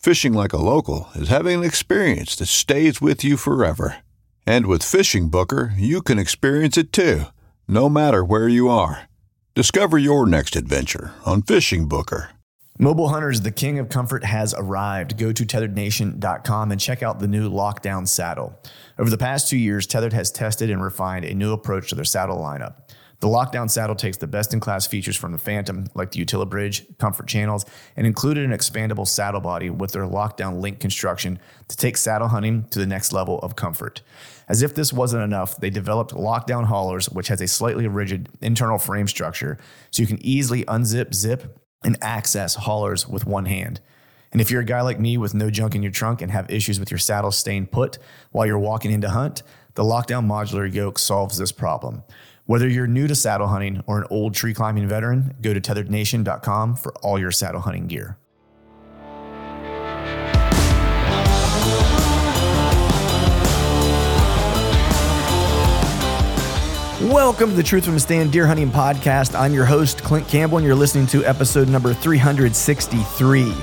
Fishing like a local is having an experience that stays with you forever. And with Fishing Booker, you can experience it too, no matter where you are. Discover your next adventure on Fishing Booker. Mobile Hunters, the king of comfort, has arrived. Go to tetherednation.com and check out the new Lockdown saddle. Over the past two years, Tethered has tested and refined a new approach to their saddle lineup. The Lockdown saddle takes the best in class features from the Phantom, like the Utilibridge, comfort channels, and included an expandable saddle body with their Lockdown link construction to take saddle hunting to the next level of comfort. As if this wasn't enough, they developed Lockdown haulers, which has a slightly rigid internal frame structure, so you can easily unzip, zip, and access haulers with one hand. And if you're a guy like me with no junk in your trunk and have issues with your saddle staying put while you're walking into hunt, the Lockdown modular yoke solves this problem. Whether you're new to saddle hunting or an old tree climbing veteran, go to tetherednation.com for all your saddle hunting gear. Welcome to the Truth from a Stand Deer Hunting Podcast. I'm your host, Clint Campbell, and you're listening to episode number 363.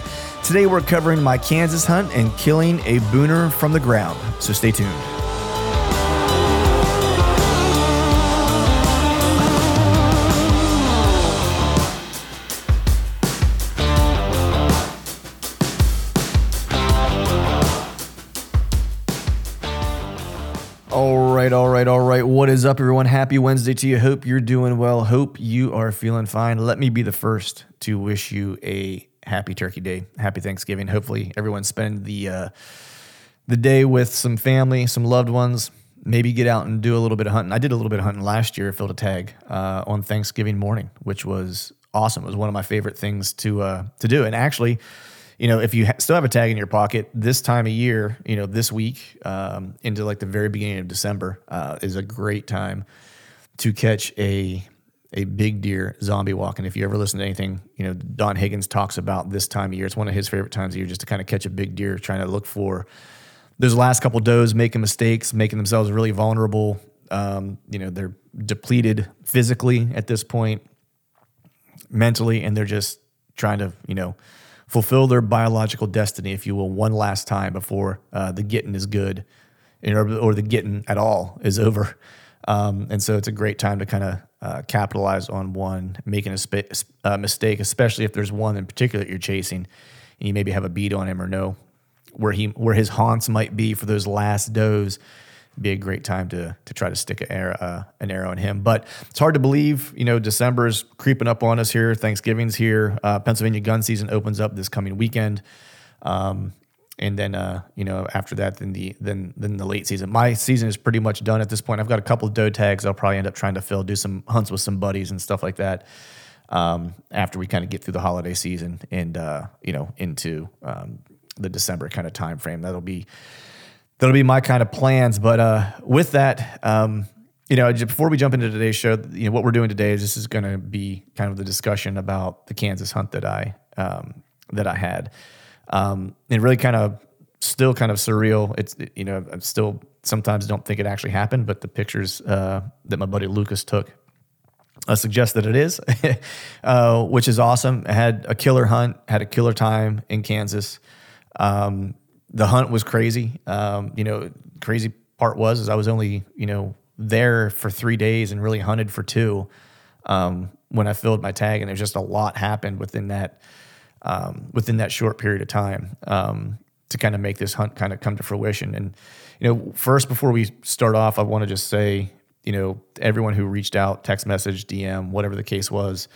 Today, we're covering my Kansas hunt and killing a booner from the ground. So stay tuned. What is up, everyone? Happy Wednesday to you. Hope you're doing well. Hope you are feeling fine. Let me be the first to wish you a happy Turkey Day, happy Thanksgiving. Hopefully, everyone spend the uh, the day with some family, some loved ones. Maybe get out and do a little bit of hunting. I did a little bit of hunting last year. Filled a tag uh, on Thanksgiving morning, which was awesome. It was one of my favorite things to uh, to do. And actually, you know, if you ha- still have a tag in your pocket this time of year, you know, this week um, into like the very beginning of December uh, is a great time to catch a a big deer zombie walk. And if you ever listen to anything, you know, Don Higgins talks about this time of year. It's one of his favorite times of year just to kind of catch a big deer, trying to look for those last couple does making mistakes, making themselves really vulnerable. Um, you know, they're depleted physically at this point, mentally, and they're just trying to, you know, fulfill their biological destiny, if you will, one last time before uh, the getting is good, or, or the getting at all is over. Um, and so it's a great time to kind of uh, capitalize on one making a sp- uh, mistake, especially if there's one in particular that you're chasing, and you maybe have a beat on him or know where he where his haunts might be for those last does. Be a great time to to try to stick an arrow, uh, an arrow in him, but it's hard to believe. You know, December's creeping up on us here. Thanksgiving's here. Uh, Pennsylvania gun season opens up this coming weekend. Um, and then uh, you know after that then the then then the late season my season is pretty much done at this point i've got a couple of doe tags i'll probably end up trying to fill do some hunts with some buddies and stuff like that um, after we kind of get through the holiday season and uh, you know into um, the december kind of time frame that'll be that'll be my kind of plans but uh, with that um, you know before we jump into today's show you know what we're doing today is this is going to be kind of the discussion about the kansas hunt that i um, that i had um, and really kind of still kind of surreal. It's you know I'm still sometimes don't think it actually happened, but the pictures uh, that my buddy Lucas took uh, suggest that it is, uh, which is awesome. I had a killer hunt, had a killer time in Kansas. Um, the hunt was crazy. Um, you know, crazy part was is I was only you know there for three days and really hunted for two um, when I filled my tag, and there's just a lot happened within that um, within that short period of time um, to kind of make this hunt kind of come to fruition. And you know, first before we start off, I want to just say you know everyone who reached out, text message, DM, whatever the case was.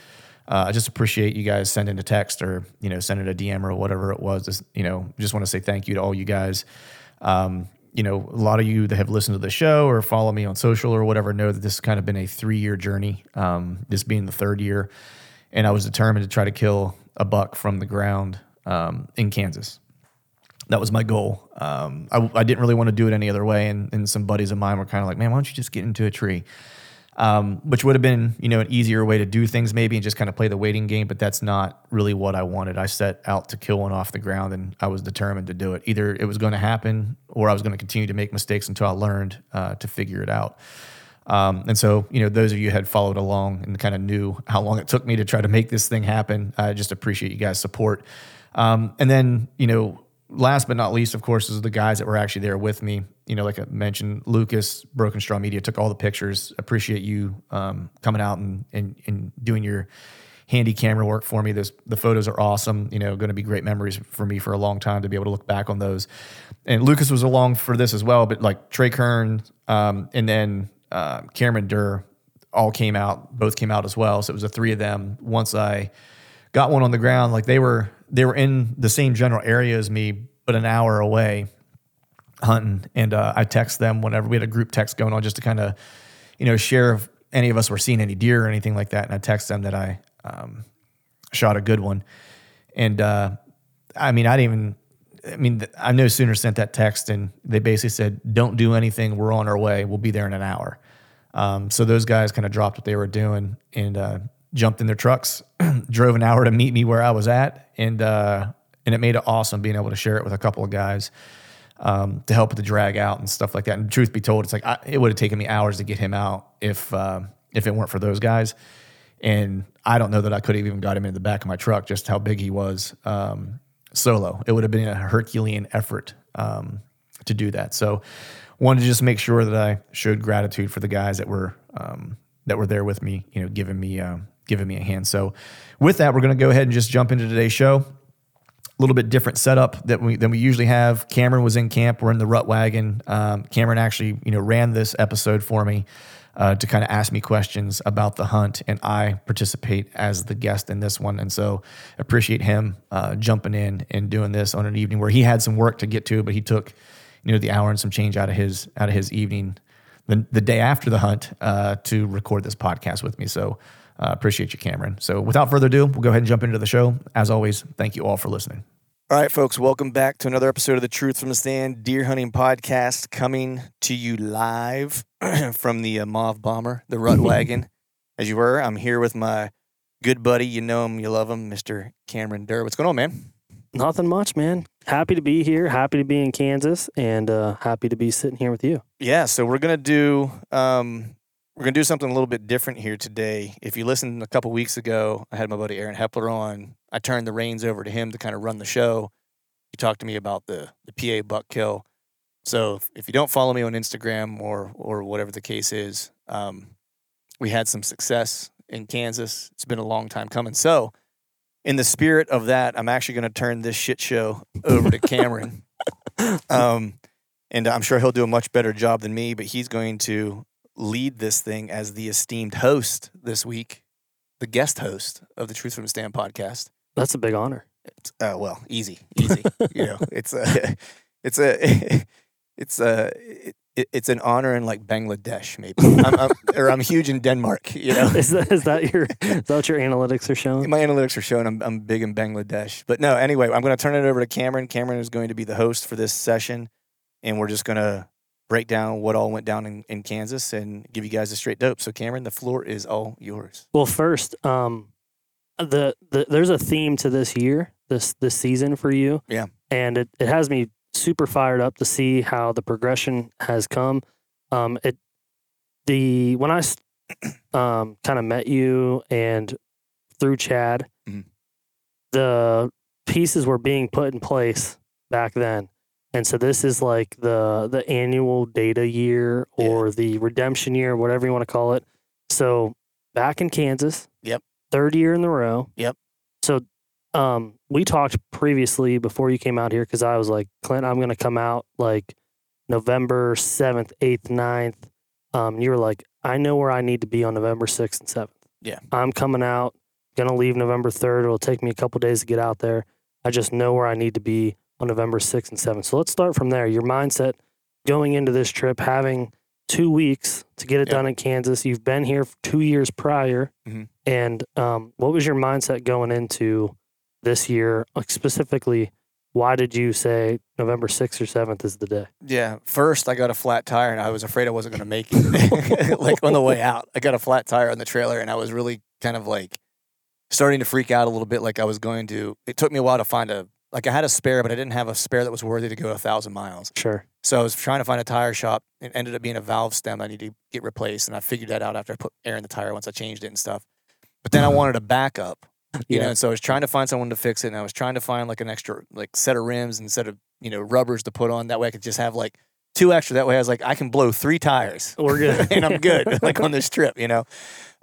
Uh, I just appreciate you guys sending a text or you know sending a DM or whatever it was. Just, you know, just want to say thank you to all you guys. Um, you know, a lot of you that have listened to the show or follow me on social or whatever know that this has kind of been a three year journey. Um, this being the third year, and I was determined to try to kill a buck from the ground um, in Kansas. That was my goal. Um, I, I, didn't really want to do it any other way, and, and some buddies of mine were kind of like, "Man, why don't you just get into a tree?" Um, which would have been, you know, an easier way to do things maybe and just kind of play the waiting game. But that's not really what I wanted. I set out to kill one off the ground, and I was determined to do it. Either it was going to happen, or I was going to continue to make mistakes until I learned uh, to figure it out. Um, and so, you know, those of you had followed along and kind of knew how long it took me to try to make this thing happen. I just appreciate you guys' support. Um, and then, you know, last but not least, of course, is the guys that were actually there with me. You know, like I mentioned, Lucas, Broken Straw Media took all the pictures. Appreciate you um, coming out and, and, and doing your handy camera work for me. Those the photos are awesome. You know, going to be great memories for me for a long time to be able to look back on those. And Lucas was along for this as well, but like Trey Kern, um, and then uh, Cameron Durr all came out. Both came out as well. So it was the three of them. Once I got one on the ground, like they were they were in the same general area as me, but an hour away hunting. And uh, I text them whenever we had a group text going on just to kind of, you know, share if any of us were seeing any deer or anything like that. And I text them that I um, shot a good one. And uh, I mean, I didn't even, I mean, I no sooner sent that text and they basically said, don't do anything. We're on our way. We'll be there in an hour. Um, so those guys kind of dropped what they were doing and uh, jumped in their trucks, drove an hour to meet me where I was at, and uh, and it made it awesome being able to share it with a couple of guys um, to help with the drag out and stuff like that. And truth be told, it's like I, it would have taken me hours to get him out if uh, if it weren't for those guys. And I don't know that I could have even got him in the back of my truck, just how big he was um, solo. It would have been a Herculean effort um, to do that. So wanted to just make sure that I showed gratitude for the guys that were um, that were there with me, you know, giving me uh, giving me a hand. So with that, we're going to go ahead and just jump into today's show. A little bit different setup that we than we usually have. Cameron was in camp. We're in the rut wagon. Um, Cameron actually, you know, ran this episode for me uh, to kind of ask me questions about the hunt, and I participate as the guest in this one. And so appreciate him uh, jumping in and doing this on an evening where he had some work to get to, but he took you know the hour and some change out of his out of his evening the, the day after the hunt uh, to record this podcast with me. So uh, appreciate you, Cameron. So without further ado, we'll go ahead and jump into the show. As always, thank you all for listening. All right, folks, welcome back to another episode of the Truth from the Stand Deer Hunting Podcast, coming to you live from the uh, Mauve Bomber, the Rut Wagon. As you were, I'm here with my good buddy. You know him, you love him, Mr. Cameron Durr. What's going on, man? Nothing much, man. Happy to be here. Happy to be in Kansas, and uh, happy to be sitting here with you. Yeah. So we're gonna do um, we're gonna do something a little bit different here today. If you listened a couple weeks ago, I had my buddy Aaron Hepler on. I turned the reins over to him to kind of run the show. He talked to me about the the PA buck kill. So if, if you don't follow me on Instagram or or whatever the case is, um, we had some success in Kansas. It's been a long time coming. So in the spirit of that, I'm actually going to turn this shit show over to Cameron. um, and I'm sure he'll do a much better job than me, but he's going to lead this thing as the esteemed host this week, the guest host of the Truth from the Stand podcast. That's a big honor. It's, uh, well, easy, easy. you know, it's uh, a, it's uh, a, it's a, it, it, it's an honor in like Bangladesh, maybe, I'm, I'm, or I'm huge in Denmark. You know, is that is that your is that what your analytics are showing? My analytics are showing I'm I'm big in Bangladesh, but no. Anyway, I'm going to turn it over to Cameron. Cameron is going to be the host for this session, and we're just going to break down what all went down in, in Kansas and give you guys a straight dope. So, Cameron, the floor is all yours. Well, first, um, the, the there's a theme to this year, this this season for you. Yeah, and it, it has me super fired up to see how the progression has come. Um, it the when I um, kind of met you and through Chad, Mhm. the pieces were being put in place back then. And so this is like the the annual data year or the redemption year, whatever you want to call it. So back in Kansas, Yep. third year in the row. Yep. So um, we talked previously before you came out here because I was like, Clint, I'm going to come out like November 7th, 8th, 9th. Um, you were like, I know where I need to be on November 6th and 7th. Yeah. I'm coming out, going to leave November 3rd. It'll take me a couple days to get out there. I just know where I need to be on November 6th and 7th. So let's start from there. Your mindset going into this trip, having two weeks to get it Yeah. done in Kansas. You've been here for two years prior. Mhm. And um, what was your mindset going into this year? Like specifically, why did you say November 6th or 7th is the day? Yeah. First, I got a flat tire, and I was afraid I wasn't going to make it. like on the way out, I got a flat tire on the trailer, and I was really kind of like starting to freak out a little bit. Like I was going to. It took me a while to find a. Like I had a spare, but I didn't have a spare that was worthy to go a thousand miles. Sure. So I was trying to find a tire shop. It ended up being a valve stem I needed to get replaced, and I figured that out after I put air in the tire once I changed it and stuff. But then I wanted a backup, you know. And so I was trying to find someone to fix it, and I was trying to find like an extra like set of rims instead of you know rubbers to put on. That way I could just have like two extra. That way I was like I can blow three tires We're good. and I'm good like on this trip, you know.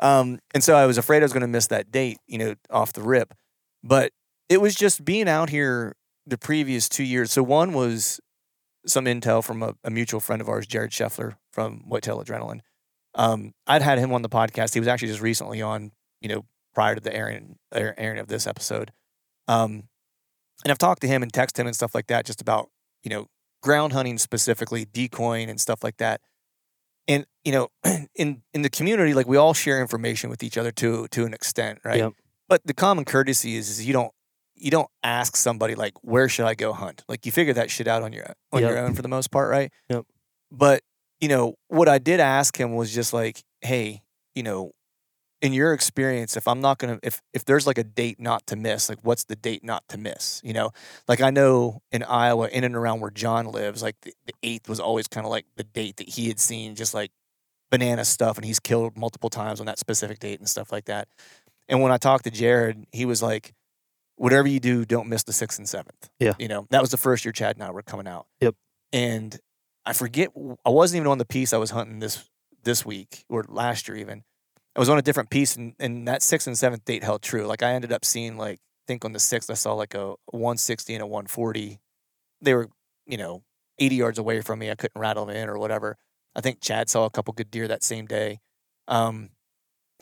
Um, and so I was afraid I was going to miss that date, you know, off the rip. But it was just being out here the previous two years. So one was some intel from a, a mutual friend of ours, Jared Scheffler from Whitetail Adrenaline. Um, I'd had him on the podcast. He was actually just recently on, you know, prior to the airing airing of this episode. Um, and I've talked to him and texted him and stuff like that, just about you know ground hunting specifically, decoying and stuff like that. And you know, in in the community, like we all share information with each other to to an extent, right? Yep. But the common courtesy is, is you don't you don't ask somebody like where should I go hunt? Like you figure that shit out on your on Yep. your own for the most part, right? Yep. But you know what I did ask him was just like, hey, you know, in your experience, if I'm not gonna if if there's like a date not to miss, like what's the date not to miss? You know, like I know in Iowa, in and around where John lives, like the, the eighth was always kind of like the date that he had seen, just like banana stuff, and he's killed multiple times on that specific date and stuff like that. And when I talked to Jared, he was like, "Whatever you do, don't miss the sixth and seventh. Yeah. you know that was the first year Chad and I were coming out. Yep. And I forget, I wasn't even on the piece I was hunting this this week or last year even. I was on a different piece, and, and that sixth and seventh date held true. Like I ended up seeing like I think on the sixth I saw like a 160 and a 140. They were you know 80 yards away from me. I couldn't rattle them in or whatever. I think Chad saw a couple good deer that same day, um,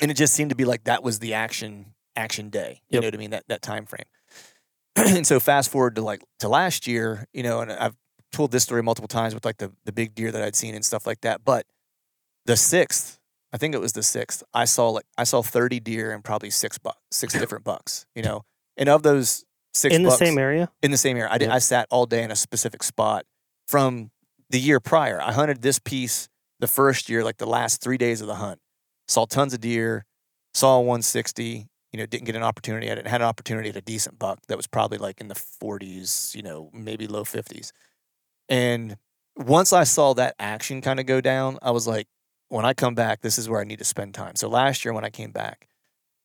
and it just seemed to be like that was the action action day. You Yep. know what I mean? That that time frame. and so fast forward to like to last year, you know, and I've told this story multiple times with like the the big deer that I'd seen and stuff like that. But the sixth, I think it was the sixth, I saw like I saw 30 deer and probably six bucks, six different bucks, you know. And of those six in the same area? in the same area. I did. I sat all day in a specific spot from the year prior. I hunted this piece the first year, like the last three days of the hunt. Saw tons of deer. Saw a 160. You know, didn't get an opportunity at it. Had an opportunity at a decent buck that was probably like in the 40s. You know, maybe low 50s. And once I saw that action kind of go down, I was like, when I come back, this is where I need to spend time. So last year when I came back,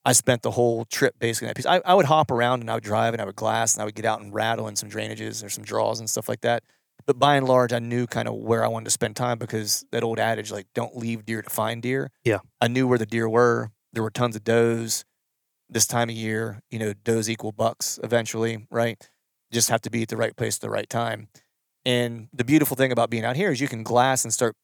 I spent the whole trip basically that piece. I, I would hop around and I would drive and I would glass and I would get out and rattle in some drainages or some draws and stuff like that. But by and large, I knew kind of where I wanted to spend time because that old adage, like, don't leave deer to find deer. Yeah. I knew where the deer were. There were tons of does this time of year. You know, does equal bucks eventually, right? Just have to be at the right place at the right time. And the beautiful thing about being out here is you can glass and start.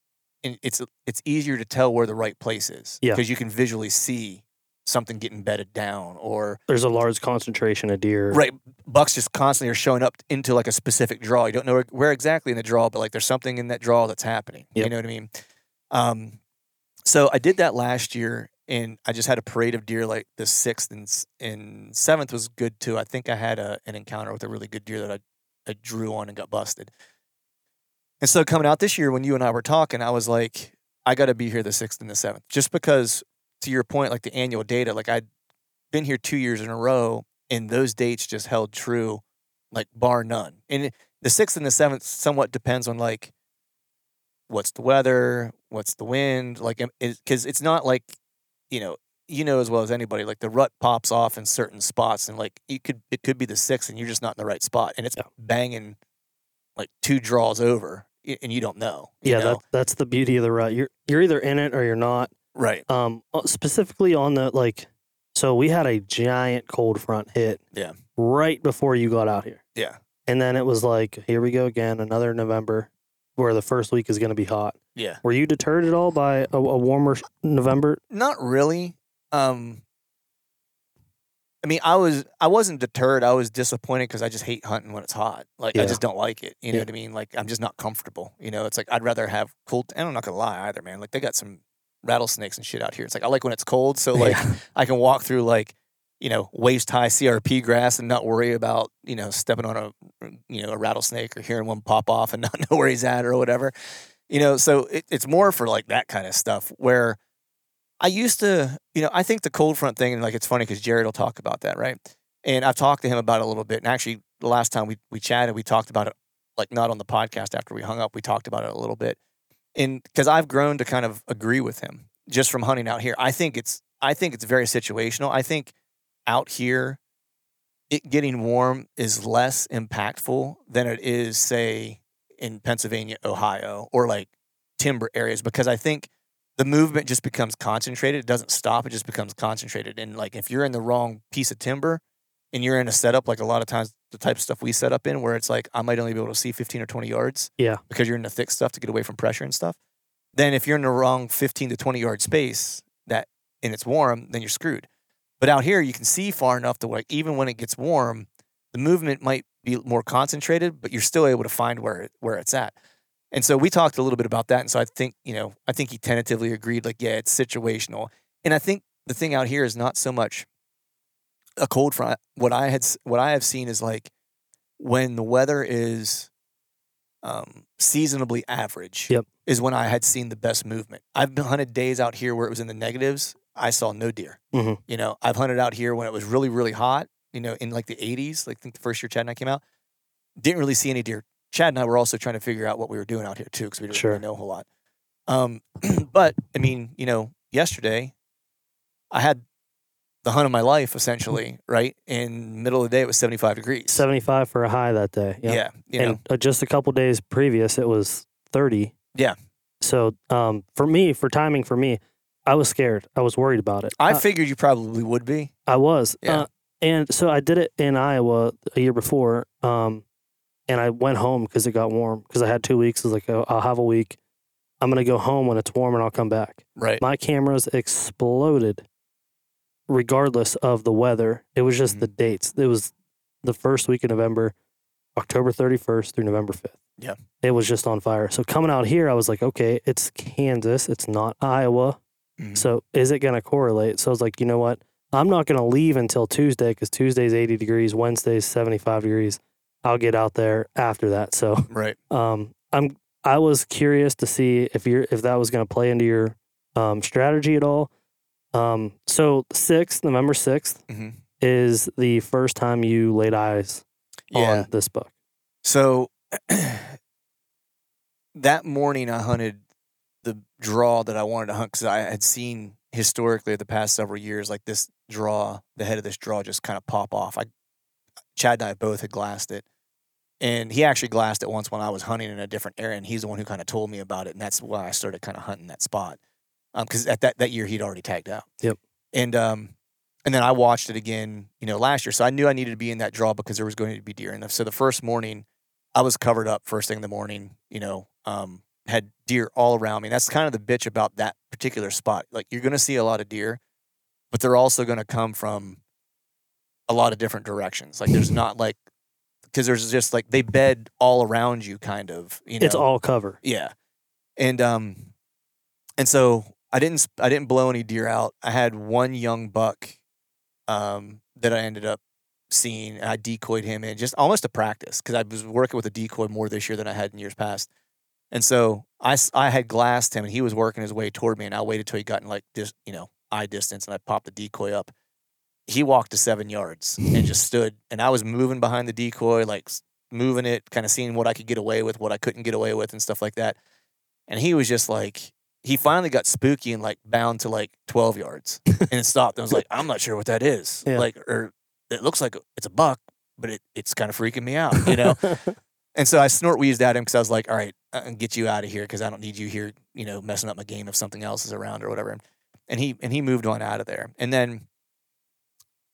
And it's it's easier to tell where the right place is Yeah. because you can visually see something getting bedded down or There's a large concentration of deer. right bucks just constantly are showing up into like a specific draw you don't know where, exactly in the draw but like there's something in that draw that's happening you know what i mean um so i did that last year and i just had a parade of deer like the sixth and and seventh was good too. I think i had a, an encounter with a really good deer that I, I drew on and got busted. And so coming out this year when you and i were talking i was like i got to be here the sixth and the seventh just because to your point like the annual data like i'd been here two years in a row and those dates just held true like bar none. And The sixth and the seventh somewhat depends on like what's the weather, what's the wind, like because it's not like you know you know as well as anybody like the rut pops off in certain spots and like you could it could be the sixth and you're just not in the right spot and it's Yeah. banging like two draws over and you don't know. you Yeah, know? that, that's the beauty of the rut. You're you're either in it or you're not. right. Um, uh, specifically on the like, so we had a giant cold front hit. Yeah. Right before you got out here, Yeah. and then it was like, here we go again, another November, where the first week is going to be hot. Yeah. Were you deterred at all by a, a warmer November? Not really. Um I mean, I was I wasn't deterred. I was disappointed because I just hate hunting when it's hot. Like I just don't like it. You know Yeah. what I mean? Like I'm just not comfortable. You know, it's like I'd rather have cool. And I'm not gonna lie either, man. Like they got some rattlesnakes and shit out here. It's like I like when it's cold, so like Yeah. I can walk through like you know waist high CRP grass and not worry about you know stepping on a you know a rattlesnake or hearing one pop off and not know where he's at or whatever. You know, so it, it's more for like that kind of stuff where I used to, you know, I think the cold front thing, and like it's funny because Jared will talk about that, right? And I've talked to him about it a little bit. And actually, the last time we we chatted, we talked about it, like not on the podcast after we hung up. We talked about it a little bit, and because I've grown to kind of agree with him just from hunting out here. I think it's I think it's very situational. I think out here, it getting warm is less impactful than it is, say, in Pennsylvania, Ohio, or like timber areas, because I think the movement just becomes concentrated. It doesn't stop. It just becomes concentrated. And like if you're in the wrong piece of timber and you're in a setup, like a lot of times the type of stuff we set up in, where it's like I might only be able to see 15 or 20 yards. Yeah. Because you're in the thick stuff to get away from pressure and stuff. Then if you're in the wrong 15 to 20 yard space that and it's warm, then you're screwed. But out here you can see far enough to like even when it gets warm, the movement might be more concentrated, but you're still able to find where it, where it's at. And so we talked a little bit about that. And so I think, you know, I think he tentatively agreed, like, yeah, it's situational. And I think the thing out here is not so much a cold front. What I had, what I have seen is like when the weather is um, seasonably average. Yep. Is when I had seen the best movement. I've hunted days out here where it was in the negatives. I saw no deer. Mhm. You know, I've hunted out here when it was really, really hot. You know, in like the 80s, like I think the first year Chad and I came out, didn't really see any deer. Chad and I were also trying to figure out what we were doing out here too, because we didn't Sure. really know a whole lot. Um, but I mean, you know, yesterday I had the hunt of my life essentially, right? In middle of the day, it was 75 degrees. 75 for a high that day. Yep. Yeah. Know, and uh, just a couple days previous, it was 30. Yeah. So um, for me, for timing for me, I was scared. I was worried about it. I Uh, figured you probably would be. I was. Yeah. Uh, and so I did it in Iowa a year before. Um, and I went home because it got warm because I had two weeks. I was like, oh, I'll have a week. I'm going to go home when it's warm and I'll come back. Right. My cameras exploded regardless of the weather. It was just Mm-hmm. the dates. It was the first week of November, October 31st through November 5th. Yeah. It was just on fire. So coming out here, I was like, okay, it's Kansas. It's not Iowa. Mhm. So is it going to correlate? So I was like, you know what? I'm not going to leave until Tuesday because Tuesday's 80 degrees, Wednesday's 75 degrees. I'll get out there after that. So Right. um, I'm I was curious to see if you're if that was going to play into your um, strategy at all. Um, so sixth, November 6th hmm is the first time you laid eyes Yeah. on this book. So that morning, I hunted the draw that I wanted to hunt because I had seen historically the past several years, like this draw, the head of this draw just kind of pop off. I, Chad and I both had glassed it, and he actually glassed it once when I was hunting in a different area, and he's the one who kind of told me about it, and that's why I started kind of hunting that spot. Because at that that year he'd already tagged out. Yep. And um, and then I watched it again, you know, last year. So I knew I needed to be in that draw because there was going to be deer in there. So the first morning, I was covered up first thing in the morning, you know, um, had deer all around me. That's kind of the bitch about that particular spot. Like you're going to see a lot of deer, but they're also going to come from a lot of different directions. Like there's not like, because there's just like they bed all around you, kind of. You know, It's all cover. yeah, and um, and so I didn't I didn't blow any deer out. I had one young buck, um, that I ended up seeing, and I decoyed him in just almost to practice because I was working with a decoy more this year than I had in years past. And so I, I had glassed him, and he was working his way toward me, and I waited till he got in like dis, you know eye distance, and I popped the decoy up. He walked to seven yards and just stood, and I was moving behind the decoy, like moving it, kind of seeing what I could get away with, what I couldn't get away with, and stuff like that. And he was just like, he finally got spooky and like bound to like 12 yards and it stopped. And I was like, I'm not sure what that is. Yeah. Like, or it looks like it's a buck, but it, it's kind of freaking me out, you know? and so I snort wheezed at him because I was like, all right, I can get you out of here because I don't need you here, you know, messing up my game if something else is around or whatever. And he, and he moved on out of there. And then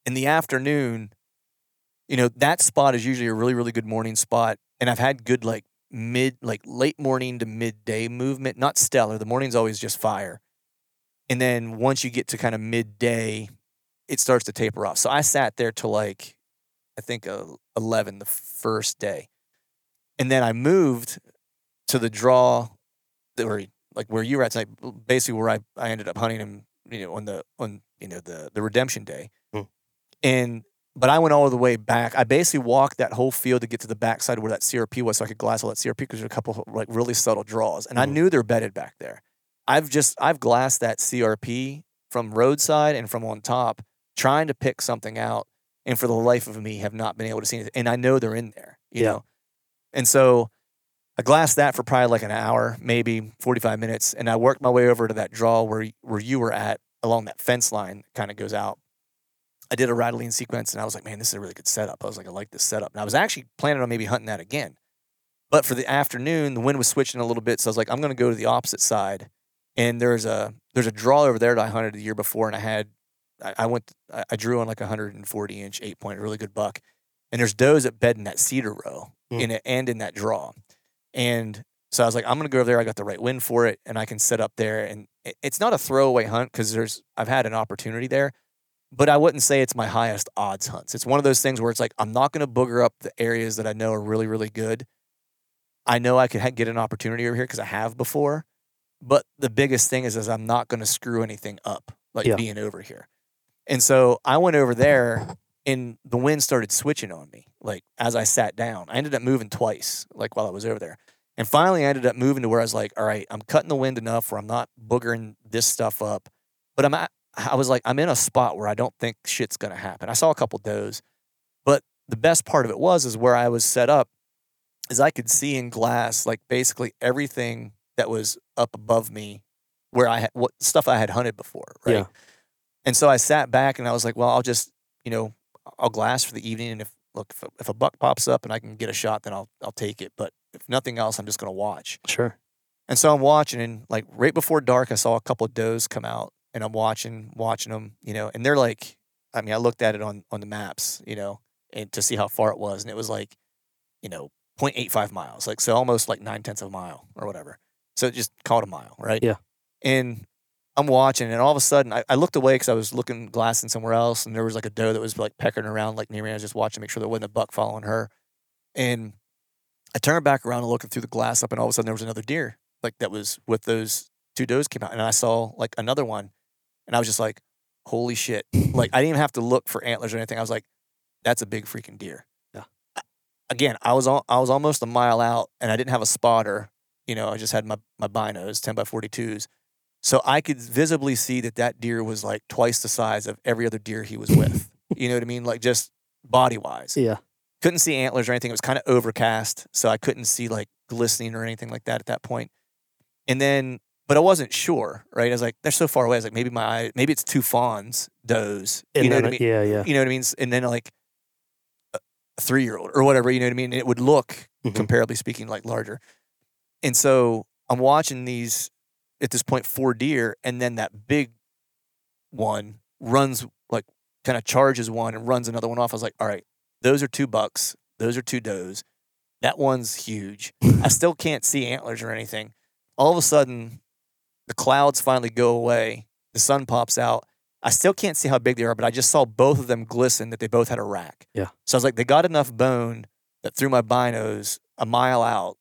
in the afternoon, you know, that spot is usually a really, really good morning spot. And I've had good, like, mid, like late morning to midday movement, not stellar. The morning's always just fire. And then once you get to kind of midday, it starts to taper off. So I sat there till like, I think uh, 11 the first day. And then I moved to the draw that were like where you were at tonight, basically where I, I ended up hunting him, you know, on the, on, you know, the, the redemption day. Hmm. And, but I went all the way back. I basically walked that whole field to get to the backside where that CRP was so I could glass all that CRP because there's a couple like really subtle draws. And I Mhm. knew they're bedded back there. I've just, I've glassed that CRP from roadside and from on top trying to pick something out. And for the life of me, have not been able to see anything. And I know they're in there, you Yeah. know? And so I glassed that for probably like an hour, maybe 45 minutes. And I worked my way over to that draw where, where you were at along that fence line kind of goes out. I did a rattling sequence and I was like, man, this is a really good setup. I was like, I like this setup. And I was actually planning on maybe hunting that again. But for the afternoon, the wind was switching a little bit. So I was like, I'm going to go to the opposite side. And there's a there's a draw over there that I hunted the year before, and I had I, I went I, I drew on like a 140 inch eight point, really good buck. And there's does that bed in that cedar row Mm. in it and in that draw. And so I was like, I'm gonna go over there. I got the right wind for it, and I can set up there. And it's not a throwaway hunt because there's I've had an opportunity there, but I wouldn't say it's my highest odds hunts. It's one of those things where it's like I'm not gonna booger up the areas that I know are really really good. I know I could ha- get an opportunity over here because I have before, but the biggest thing is is I'm not gonna screw anything up like Yeah. being over here. And so I went over there and the wind started switching on me like as I sat down. I ended up moving twice like while I was over there. And finally I ended up moving to where I was like, all right, I'm cutting the wind enough where I'm not boogering this stuff up. But I'm at, I was like, I'm in a spot where I don't think shit's gonna happen. I saw a couple does, but the best part of it was is where I was set up is I could see in glass like basically everything that was up above me where I had what stuff I had hunted before, right? Yeah. And so I sat back and I was like, well, I'll just, you know, I'll glass for the evening. And if, look, if a, if a buck pops up and I can get a shot, then I'll, I'll take it. But if nothing else, I'm just going to watch. Sure. And so I'm watching and like right before dark, I saw a couple of does come out and I'm watching, watching them, you know, and they're like, I mean, I looked at it on, on the maps, you know, and to see how far it was. And it was like, you know, 0.85 miles, like, so almost like nine tenths of a mile or whatever. So just call it a mile, right? Yeah. And I'm watching, and all of a sudden, I, I looked away because I was looking glassing somewhere else, and there was like a doe that was like peckering around like near me. I was just watching, to make sure there wasn't a buck following her. And I turned back around and looking through the glass up, and all of a sudden there was another deer like that was with those two does came out, and I saw like another one, and I was just like, "Holy shit!" Like I didn't even have to look for antlers or anything. I was like, "That's a big freaking deer." Yeah. Again, I was al- I was almost a mile out, and I didn't have a spotter. You know, I just had my my binos, ten by forty twos, so I could visibly see that that deer was like twice the size of every other deer he was with. you know what I mean? Like just body wise Yeah. couldn't see antlers or anything. It was kind of overcast, so I couldn't see like glistening or anything like that at that point. And then, but I wasn't sure, right? I was like, they're so far away. I was like, maybe my eye, maybe it's two fawns, does. And you know what I mean? Yeah. Yeah. You know what I mean? And then like a three year old or whatever, you know what I mean? And it would look, Mhm. comparably speaking, like larger. And so I'm watching these at this point four deer, and then that big one runs like kind of charges one and runs another one off. I was like, all right, those are two bucks. Those are two does. That one's huge. I still can't see antlers or anything. All of a sudden, the clouds finally go away. The sun pops out. I still can't see how big they are, but I just saw both of them glisten that they both had a rack. Yeah. So I was like, they got enough bone that through my binos, a mile out,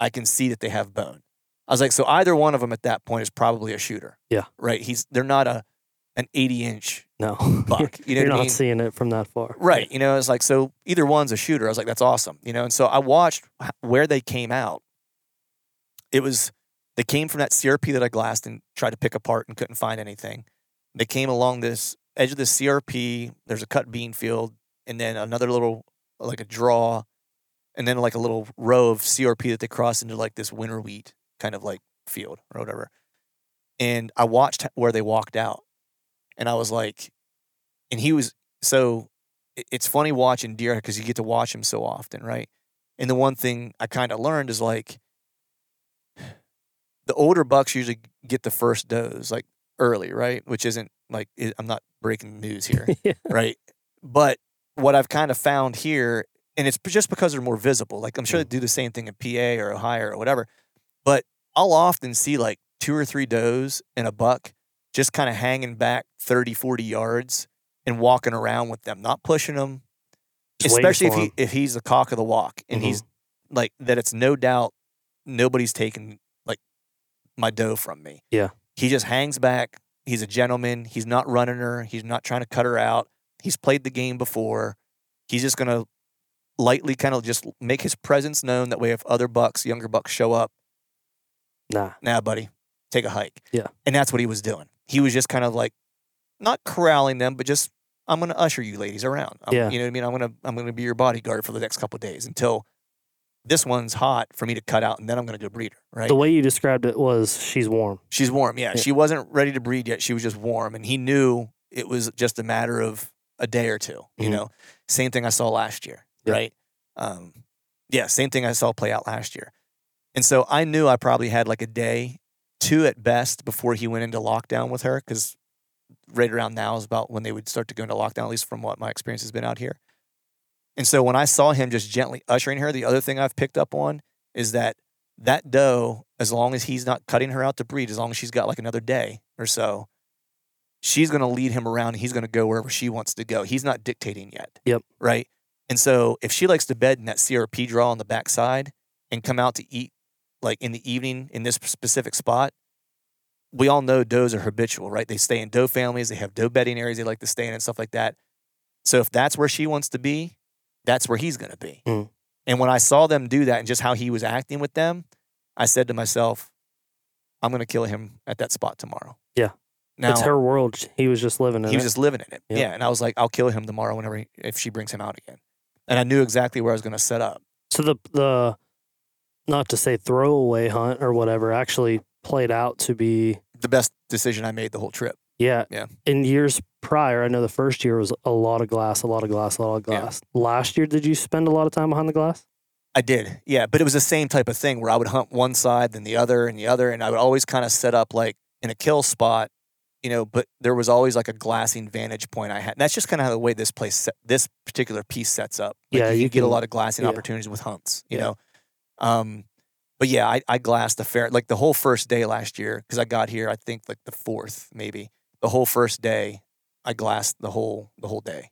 I can see that they have bone. I was like, so either one of them at that point is probably a shooter. Yeah. Right. He's they're not a an 80 inch No. buck. You know You're what I not mean? seeing it from that far. Right. You know, it's like, so either one's a shooter. I was like, that's awesome. You know, and so I watched where they came out. It was, they came from that CRP that I glassed and tried to pick apart and couldn't find anything. They came along this edge of the CRP. There's a cut bean field and then another little, like a draw. and then like a little row of CRP that they cross into like this winter wheat kind of like field or whatever. And I watched where they walked out, and I was like, and he was so. It's funny watching deer because you get to watch him so often, right? And the one thing I kind of learned is like the older bucks usually get the first does like early, right? Which isn't like I'm not breaking news here, Yeah. right? But what I've kind of found here, and it's just because they're more visible. Like I'm sure they do the same thing in PA or Ohio or whatever, but I'll often see like two or three does and a buck just kind of hanging back 30, 40 yards and walking around with them, not pushing them, Just especially if he if he's the cock of the walk and Mhm. he's like that. It's no doubt nobody's taking like my doe from me. Yeah. he just hangs back. He's a gentleman. He's not running her. He's not trying to cut her out. He's played the game before. He's just gonna lightly kind of just make his presence known. That way, if other bucks, younger bucks, show up, Nah. nah, buddy, take a hike. Yeah. And that's what he was doing. He was just kind of like not corralling them, but just I'm gonna usher you ladies around. I'm- Yeah. You know what I mean? I'm gonna I'm gonna be your bodyguard for the next couple of days until this one's hot for me to cut out and then I'm gonna go breed her. Right. The way you described it was she's warm. She's warm. Yeah. Yeah. She wasn't ready to breed yet. She was just warm. And he knew it was just a matter of a day or 2 You Mhm. know, same thing I saw last year. Yeah. Right. Um, yeah. Same thing I saw play out last year. And so I knew I probably had like a day, two at best, before he went into lockdown with her. Cause right around now is about when they would start to go into lockdown, at least from what my experience has been out here. And so when I saw him just gently ushering her, the other thing I've picked up on is that that doe, as long as he's not cutting her out to breed, as long as she's got like another day or so, she's going to lead him around and he's going to go wherever she wants to go. He's not dictating yet. Yep. Right. And so if she likes to bed in that CRP draw on the backside and come out to eat like in the evening in this specific spot, we all know does are habitual, right? They stay in doe families, they have doe bedding areas they like to stay in and stuff like that. So if that's where she wants to be, that's where he's going to be. Mm. And when I saw them do that and just how he was acting with them, I said to myself, I'm going to kill him at that spot tomorrow. Yeah. Now, it's her world. He was just living in he was it. just living in it. Yep. Yeah. And I was like, I'll kill him tomorrow whenever, he, if she brings him out again. And I knew exactly where I was going to set up. so the the not to say throwaway hunt or whatever actually played out to be The best decision I made the whole trip. yeah Yeah. in years prior i know the first year was a lot of glass a lot of glass a lot of Yeah. glass last year did you spend a lot of time behind the glass I did, yeah, but it was the same type of thing where I would hunt one side, then the other, and the other, and I would always kind of set up like in a kill spot, you know. But there was always like a glassing vantage point I had. And that's just kind of how the way this place, set, this particular piece sets up. Like Yeah, you, you can get a lot of glassing yeah. opportunities with hunts, you Yeah. know. Um, but yeah, I, I glassed a fair like the whole first day last year because I got here. I think like the fourth, maybe the whole first day, I glassed the whole the whole day.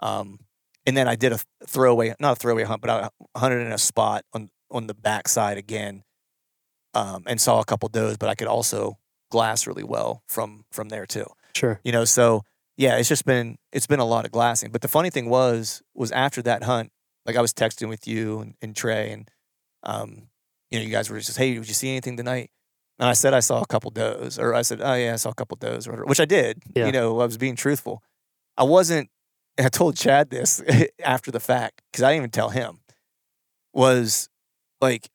Um, and then I did a throwaway, not a throwaway hunt, but I hunted in a spot on on the backside again, um, and saw a couple does. But I could also glass really well from from there too. sure You know, so yeah, it's just been it's been a lot of glassing. But the funny thing was was after that hunt, like I was texting with you and, and Trey, and um, you know, you guys were just, hey, did you see anything tonight? And I said I saw a couple does, or I said, oh yeah, I saw a couple does, or whatever, which I did. Yeah. You know, I was being truthful. I wasn't. And I told Chad this after the fact because I didn't even tell him. Was like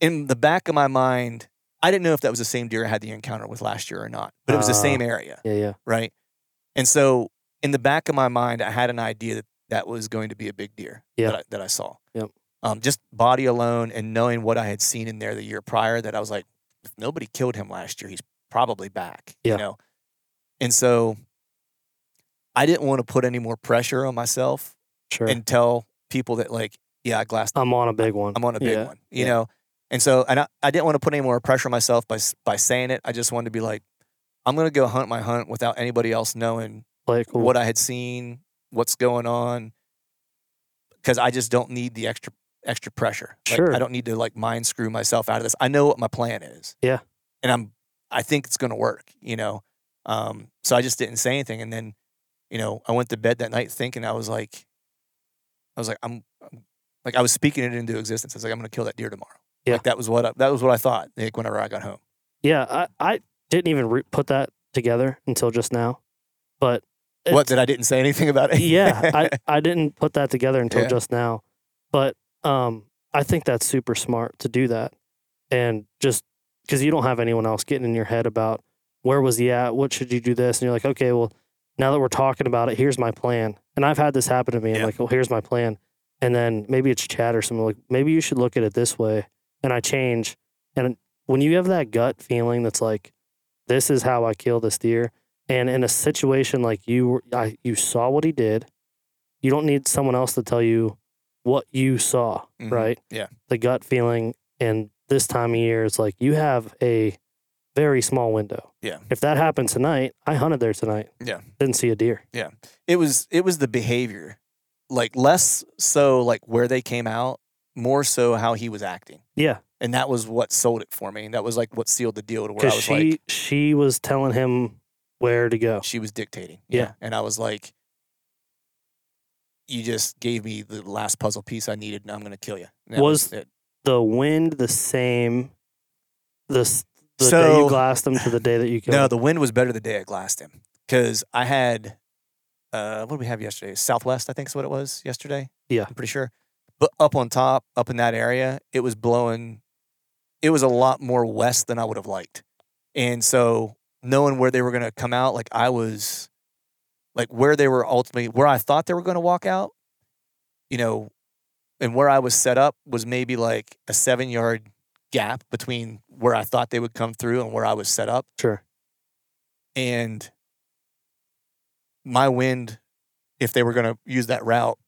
in the back of my mind, I didn't know if that was the same deer I had the encounter with last year or not, but it was the Ah. same area yeah yeah right? And so in the back of my mind, I had an idea that that was going to be a big deer Yeah. that, I, that I saw. Yep. Um, just body alone and knowing what I had seen in there the year prior, that I was like, if nobody killed him last year, he's probably back. Yeah. You know, and so I didn't want to put any more pressure on myself sure and tell people that like, yeah, I glassed i'm on a big one I'm on a big Yeah. one, you Yeah. know. And so, and I, I didn't want to put any more pressure on myself by by saying it. I just wanted to be like, I'm gonna go hunt my hunt without anybody else knowing it cool what I had seen, what's going on, because I just don't need the extra extra pressure. Like, Sure. I don't need to like mind screw myself out of this. I know what my plan is. Yeah. and I'm I think it's gonna work. You know, um, so I just didn't say anything, and then, you know, I went to bed that night thinking I was like, I was like, I'm, I'm like I was speaking it into existence. I was like, I'm gonna kill that deer tomorrow. Yeah. Like that was what I, that was what I thought. Like whenever I got home. yeah i i didn't even re- put that together until just now but what that I didn't say anything about it? yeah, I, I didn't put that together until Yeah. just now. But um, I think that's super smart to do that, and just because you don't have anyone else getting in your head about where was he at, what should you do this, and you're like, okay, well, now that we're talking about it, here's my plan. And I've had this happen to me. I'm like, well, here's my plan, and then maybe it's Chad or something like, maybe you should look at it this way, and I change. And when you have that gut feeling that's like, this is how I kill this deer, and in a situation like you, were- I, you saw what he did, you don't need someone else to tell you what you saw, Mhm. right? Yeah. The gut feeling. And this time of year, it's like you have a very small window. Yeah. If that happened tonight, I hunted there tonight. Yeah. Didn't see a deer. Yeah. It was it was the behavior, like less so like where they came out, more so how he was acting, Yeah. and that was what sold it for me. That was like what sealed the deal to where I was she like, she was telling him where to go. she was dictating. Yeah. and I was like, you just gave me the last puzzle piece I needed, and I'm gonna kill you. That Was- it. The wind the same the, the day So- you glassed him to the day that you killed No, him? the wind was better the day I glassed him because I had uh, what did we have yesterday? Southwest, I think is what it was yesterday. Yeah. I'm pretty sure. But up on top, up in that area, it was blowing. It was a lot more west than I would have liked, and so knowing where they were going to come out, like I was, like where they were ultimately, where I thought they were going to walk out, you know, and where I was set up was maybe like a seven yard gap between where I thought they would come through and where I was set up Sure. and my wind, if they were going to use that route,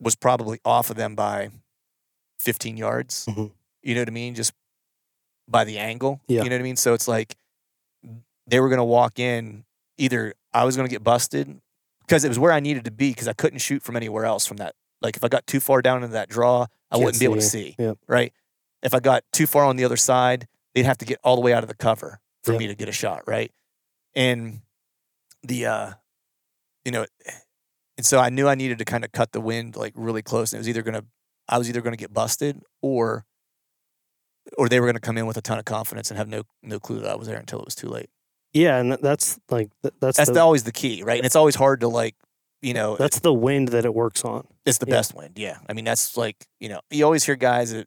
was probably off of them by 15 yards. Mhm. You know what I mean? Just by the angle. Yeah. You know what I mean? So it's like they were going to walk in. Either I was going to get busted because it was where I needed to be because I couldn't shoot from anywhere else from that. Like if I got too far down into that draw, I Can't wouldn't be able to see. Yep. Right. If I got too far on the other side, they'd have to get all the way out of the cover for Yep. me to get a shot. Right. And the uh you know and so I knew I needed to kind of cut the wind like really close and it was either gonna I was either gonna get busted or or they were gonna come in with a ton of confidence and have no no clue that I was there until it was too late. Yeah, and that's like th- that's That's the, the, always the key, right? And it's always hard to like, you know, that's the wind that it works on. it's the yeah. best wind. Yeah. I mean, that's like, you know, you always hear guys that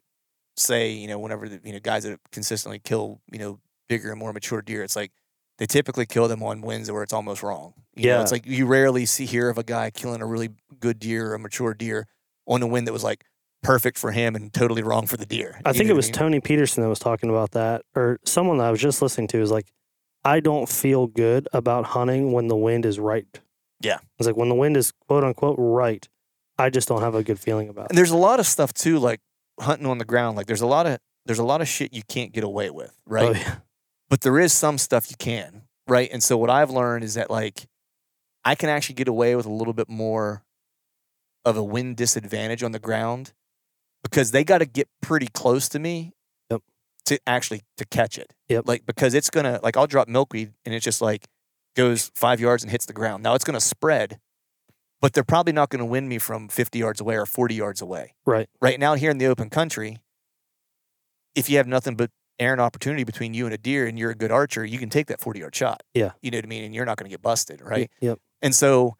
say, you know, whenever, the, you know, guys that consistently kill, you know, bigger and more mature deer, it's like they typically kill them on winds where it's almost wrong. You know, Yeah. it's like you rarely see hear of a guy killing a really good deer or a mature deer on a wind that was like perfect for him and totally wrong for the deer. I You think it was mean? Tony Peterson that was talking about that, or someone that I was just listening to is like, I don't feel good about hunting when the wind is right. Yeah. It's like when the wind is quote unquote right, I just don't have a good feeling about And it. there's a lot of stuff too, like hunting on the ground. Like there's a lot of, there's a lot of shit you can't get away with, oh, right? Oh, yeah. but there is some stuff you can, right? And so what I've learned is that like I can actually get away with a little bit more of a wind disadvantage on the ground because they got to get pretty close to me. To actually to catch it. Yep. Like because it's gonna like I'll drop milkweed and it's just like goes five yards and hits the ground. Now it's gonna spread, but they're probably not gonna win me from 50 yards away or 40 yards away. Right. Right now here in the open country, if you have nothing but air and opportunity between you and a deer and you're a good archer, you can take that 40 yard shot. Yeah. You know what I mean? And you're not going to get busted, right? Yep. And so,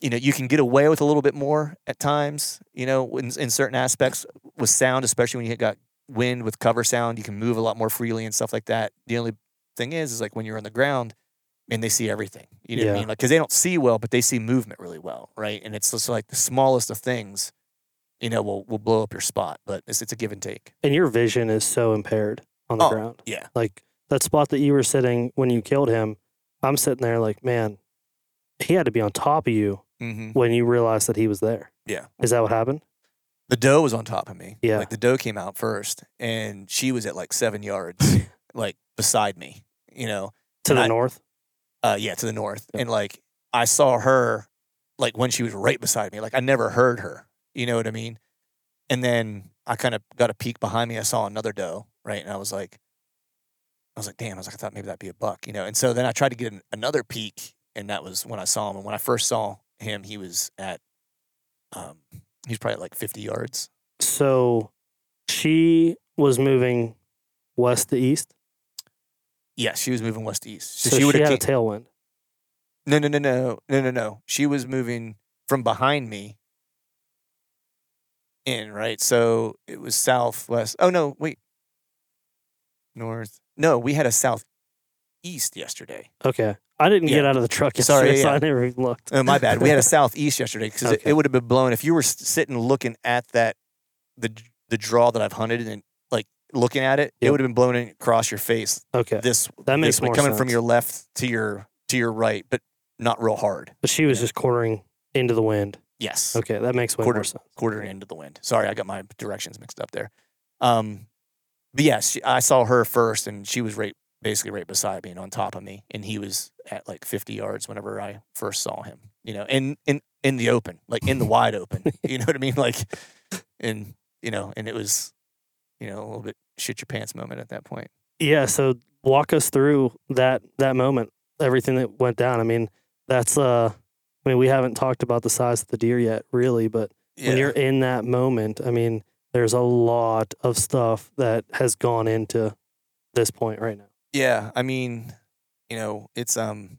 you know, you can get away with a little bit more at times, you know, in, in certain aspects with sound, especially when you got wind with cover sound, you can move a lot more freely and stuff like that. The only thing is, is like when you're on the ground and they see everything, you know what I mean? Like, cause they don't see well, but they see movement really well, right? And it's just like the smallest of things, you know, will, will blow up your spot, but it's, it's a give and take. And your vision is so impaired on the Oh, ground. Yeah. Like that spot that you were sitting when you killed him, I'm sitting there like, man, he had to be on top of you Mm-hmm. when you realized that he was there. Yeah. Is that what happened? The doe was on top of me. Yeah. Like the doe came out first and she was at like seven yards, like beside me, you know. To And the I- north? Uh yeah, to the north. And like I saw her like when she was right beside me. Like I never heard her. You know what I mean? And then I kind of got a peek behind me. I saw another doe, right? And I was like, I was like, damn, I was like, I thought maybe that'd be a buck, you know. And so then I tried to get an, another peek, and that was when I saw him. And when I first saw him, he was at um he was probably at like 50 yards. So she was moving west to east. Yes, she was moving west to east. So, So, she, she had have a tailwind. No, no, no, no, no, no, no. She was moving from behind me. in, right? So it was southwest. Oh no, wait. North. No, we had a southeast yesterday. Okay. I didn't get out of the truck Sorry, yesterday, so. I never even looked. Oh, my bad. We had a southeast yesterday because it, Okay. it would have been blown if you were sitting looking at that the the draw that I've hunted and like looking at it, it would have been blown across your face. Okay. This That makes this way, more coming from your left to your to your right, but not real hard. But she was Yeah. just quartering into the wind. Yes. Okay, that makes way Quarter- more sense. quarter into the wind. Sorry, I got my directions mixed up there. Um, but yes, she, I saw her first, and she was right, basically right beside me and on top of me, and he was at like 50 yards whenever I first saw him. You know, in in in the open, like in the wide open. You know what I mean? Like, and you know, and it was, you know, a little bit shit your pants moment at that point. Yeah, so walk us through that that moment, everything that went down. I mean, that's uh I mean, we haven't talked about the size of the deer yet, really, but when you're in that moment, I mean, there's a lot of stuff that has gone into this point right now. Yeah, I mean, you know, it's um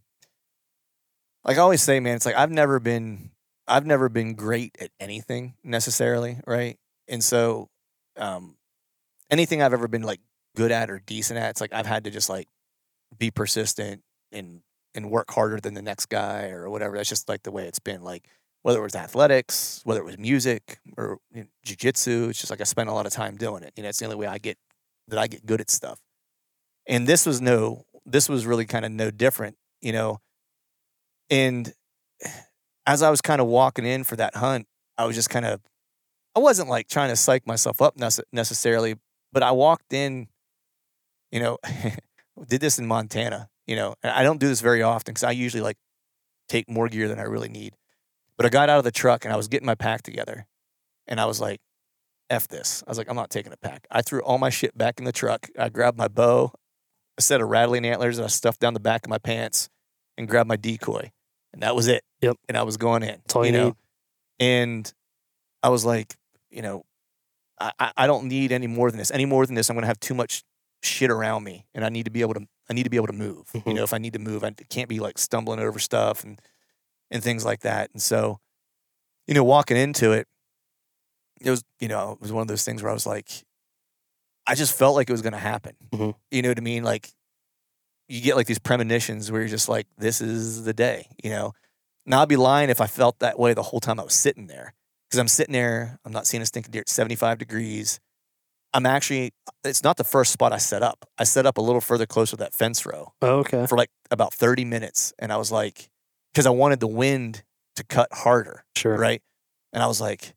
like I always say, man, it's like I've never been I've never been great at anything necessarily, right? And so um anything I've ever been like good at or decent at, it's like I've had to just like be persistent and and work harder than the next guy or whatever. That's just like the way it's been. Like whether it was athletics, whether it was music or you know, jujitsu, it's just like I spent a lot of time doing it. You know, it's the only way I get that I get good at stuff and this was no this was really kind of no different you know and as i was kind of walking in for that hunt i was just kind of i wasn't like trying to psych myself up necessarily but i walked in you know did this in montana you know and i don't do this very often because i usually like take more gear than i really need but i got out of the truck and i was getting my pack together and i was like F this. I was like, I'm not taking a pack. I threw all my shit back in the truck. I grabbed my bow, a set of rattling antlers that I stuffed down the back of my pants, and grabbed my decoy. And that was it. Yep. And I was going in. That's all you know? need. And I was like, you know, I, I- don't need any more than this. Any more than this, I'm gonna have too much shit around me. And I need to be able to I need to be able to move. You Mhm. know, if I need to move, I can't be like stumbling over stuff and and things like that. And so, you know, walking into it, it was, you know, it was one of those things where I was like, I just felt like it was going to happen. Mhm. You know what I mean? Like, you get like these premonitions where you're just like, this is the day, you know? Now, I'd be lying if I felt that way the whole time I was sitting there. Because I'm sitting there, I'm not seeing a stinking deer at 75 degrees. I'm actually, it's not the first spot I set up. I set up a little further closer to that fence row Oh, okay. for like about 30 minutes. And I was like, because I wanted the wind to cut harder Sure. right? And I was like,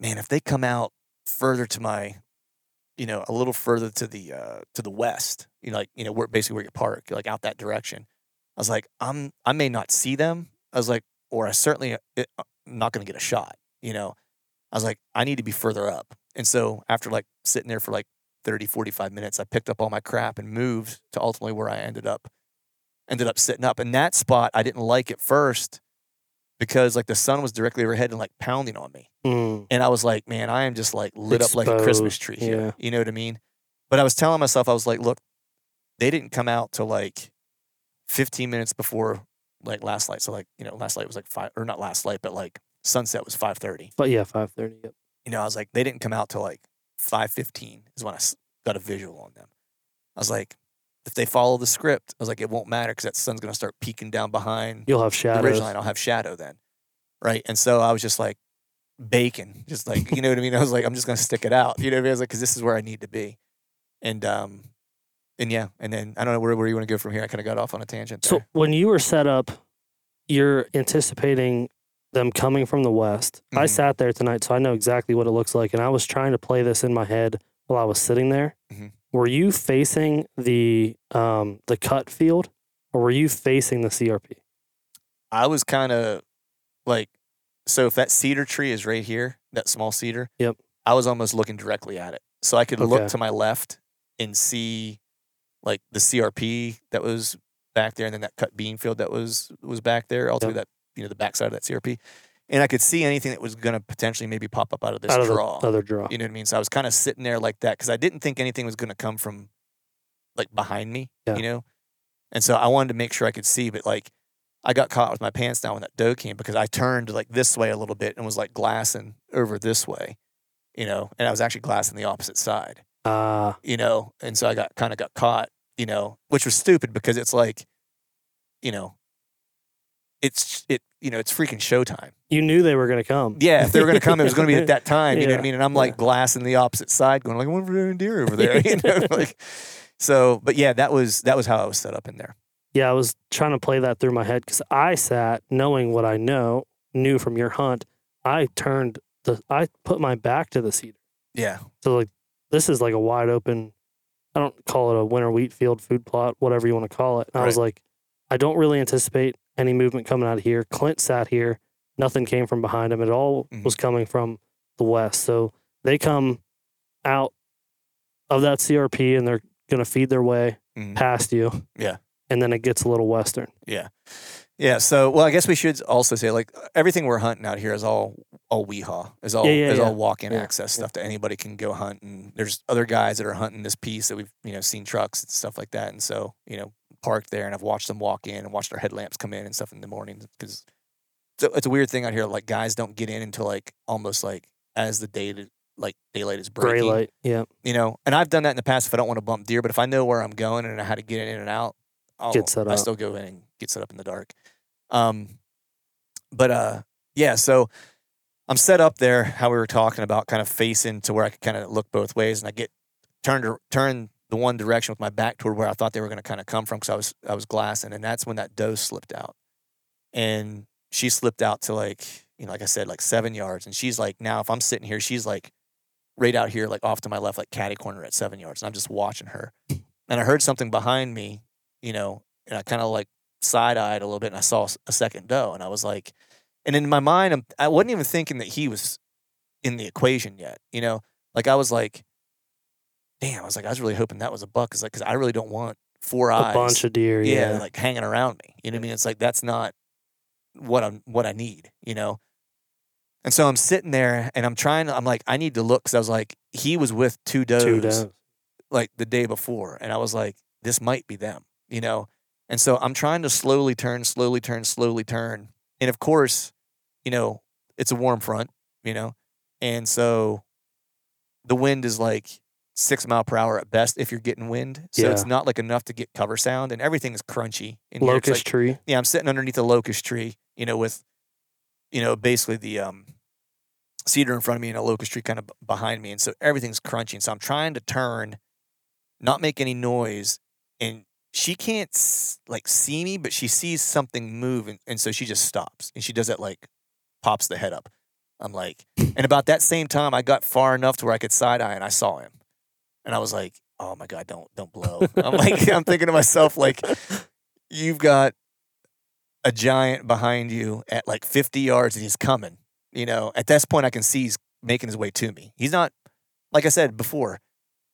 man, if they come out further to my, you know, a little further to the uh, to the west, you know, like you know, where basically where you park, like out that direction. I was like, I'm I may not see them. I was like, or I certainly uh, it, I'm not going to get a shot. You know, I was like, I need to be further up. And so after like sitting there for like 30, 45 minutes, I picked up all my crap and moved to ultimately where I ended up ended up sitting up. And that spot I didn't like at first because like the sun was directly overhead and like pounding on me. Mm, And I was like, man, I am just like lit up like a Christmas tree here. yeah. You know what I mean? But I was telling myself, I was like, look, they didn't come out till like 15 minutes before like last light. So like, you know, last light was like five or not last light, but like sunset was 530. but yeah, five thirty. Yep. You know, I was like, they didn't come out till like 515 is when I got a visual on them. I was like, if they follow the script, I was like, it won't matter because that sun's going to start peeking down behind You'll have shadows. ridge I'll have shadow then. Right. And so I was just like bacon, just like, you know what I mean? I was like, I'm just going to stick it out. You know what I mean? I was like, because this is where I need to be. And, um, and yeah, and then I don't know where, where you want to go from here. I kind of got off on a tangent So when you were set up, you're anticipating them coming from the west. I Mhm. sat there tonight, so I know exactly what it looks like, and I was trying to play this in my head while I was sitting there. Mhm. Were you facing the um, the cut field, or were you facing the CRP? I was kind of like, so if that cedar tree is right here, that small cedar, Yep. I was almost looking directly at it. So I could Okay. look to my left and see like the CRP that was back there and then that cut bean field that was was back there, all through that, you know, the backside of that CRP. And I could see anything that was going to potentially maybe pop up out of this Out of draw. the other draw. You know what I mean? So I was kind of sitting there like that because I didn't think anything was going to come from like behind me, Yeah. you know? And so I wanted to make sure I could see, but like I got caught with my pants down when that doe came because I turned like this way a little bit and was like glassing over this way. you know, and I was actually glassing the opposite side, Uh, you know, and so I got kind of got caught, you know, which was stupid because it's like, you know, it's it, you know, it's freaking showtime. you knew they were going to come. Yeah, if they were going to come, it was going to be at that time. You know what I mean? And I'm like glassing the opposite side, going like, "What wonder if there's a deer over there." You know, like so. But yeah, that was that was how I was set up in there. Yeah, I was trying to play that through my head because I sat knowing what I know knew from your hunt. I turned the I put my back to the cedar. Yeah, So like this is like a wide open. I don't call it a winter wheat field food plot, whatever you want to call it. And I was like, I don't really anticipate any movement coming out of here. Clint sat here. Nothing came from behind him. It all Mhm. was coming from the west. So they come out of that CRP and they're going to feed their way Mhm. past you. Yeah. And then it gets a little western. yeah, yeah. So, well, I guess we should also say like everything we're hunting out here is all all WIHA, is all Yeah, yeah, is yeah. all walk in access stuff that anybody can go hunt. And there's other guys that are hunting this piece that we've you know seen trucks and stuff like that. And so you know parked there, and I've watched them walk in and watched their headlamps come in and stuff in the morning because it's, a- it's a weird thing out here. Like guys don't get in until like almost like as the day to, like daylight is breaking. Gray light. Yeah. you know, and I've done that in the past if I don't want to bump deer, but if I know where I'm going and I know how to get in and out, I'll, Get set up. I still go in and get set up in the dark. Um, but uh, yeah, so I'm set up there, how we were talking about, kind of facing to where I could kind of look both ways, and I get turned to turn the one direction with my back toward where I thought they were going to kind of come from because I was I was glassing, and that's when that doe slipped out, and she slipped out to like you know, like I said, like seven yards, and she's like now if I'm sitting here, she's like right out here, like off to my left, like caddy corner at seven yards. And I'm just watching her. And I heard something behind me, you know, and I kind of like side eyed a little bit and I saw a second doe. And I was like, and in my mind, I'm, I wasn't even thinking that he was in the equation yet, you know? Like I was like, damn, I was like, I was really hoping that was a buck. Cause like, cause I really don't want four eyes. A bunch of deer. yeah, Yeah. like hanging around me. You know what I mean? It's like, that's not what I'm, what I need, you know? And so I'm sitting there and I'm trying to, I'm like, I need to look because I was like, he was with two does, Two does. like the day before. And I was like, this might be them, you know? And so I'm trying to slowly turn, slowly turn, slowly turn. And of course, you know, it's a warm front, you know? And so the wind is like six mile per hour at best if you're getting wind. So it's not like enough to get cover sound and everything is crunchy. In here. Locust like- tree. yeah, I'm sitting underneath a locust tree, you know, with, you know, basically the um, cedar in front of me and a locust tree kind of behind me. And so everything's crunching. So I'm trying to turn, not make any noise. And she can't s- like see me, but she sees something move. And, and so she just stops and she does that like pops the head up. I'm like, and about that same time, I got far enough to where I could side eye and I saw him. And I was like, oh my God, don't, don't blow. I'm like, I'm thinking to myself, like, you've got a giant behind you at like 50 yards and he's coming. You know, at this point, I can see he's making his way to me. He's not, like I said before,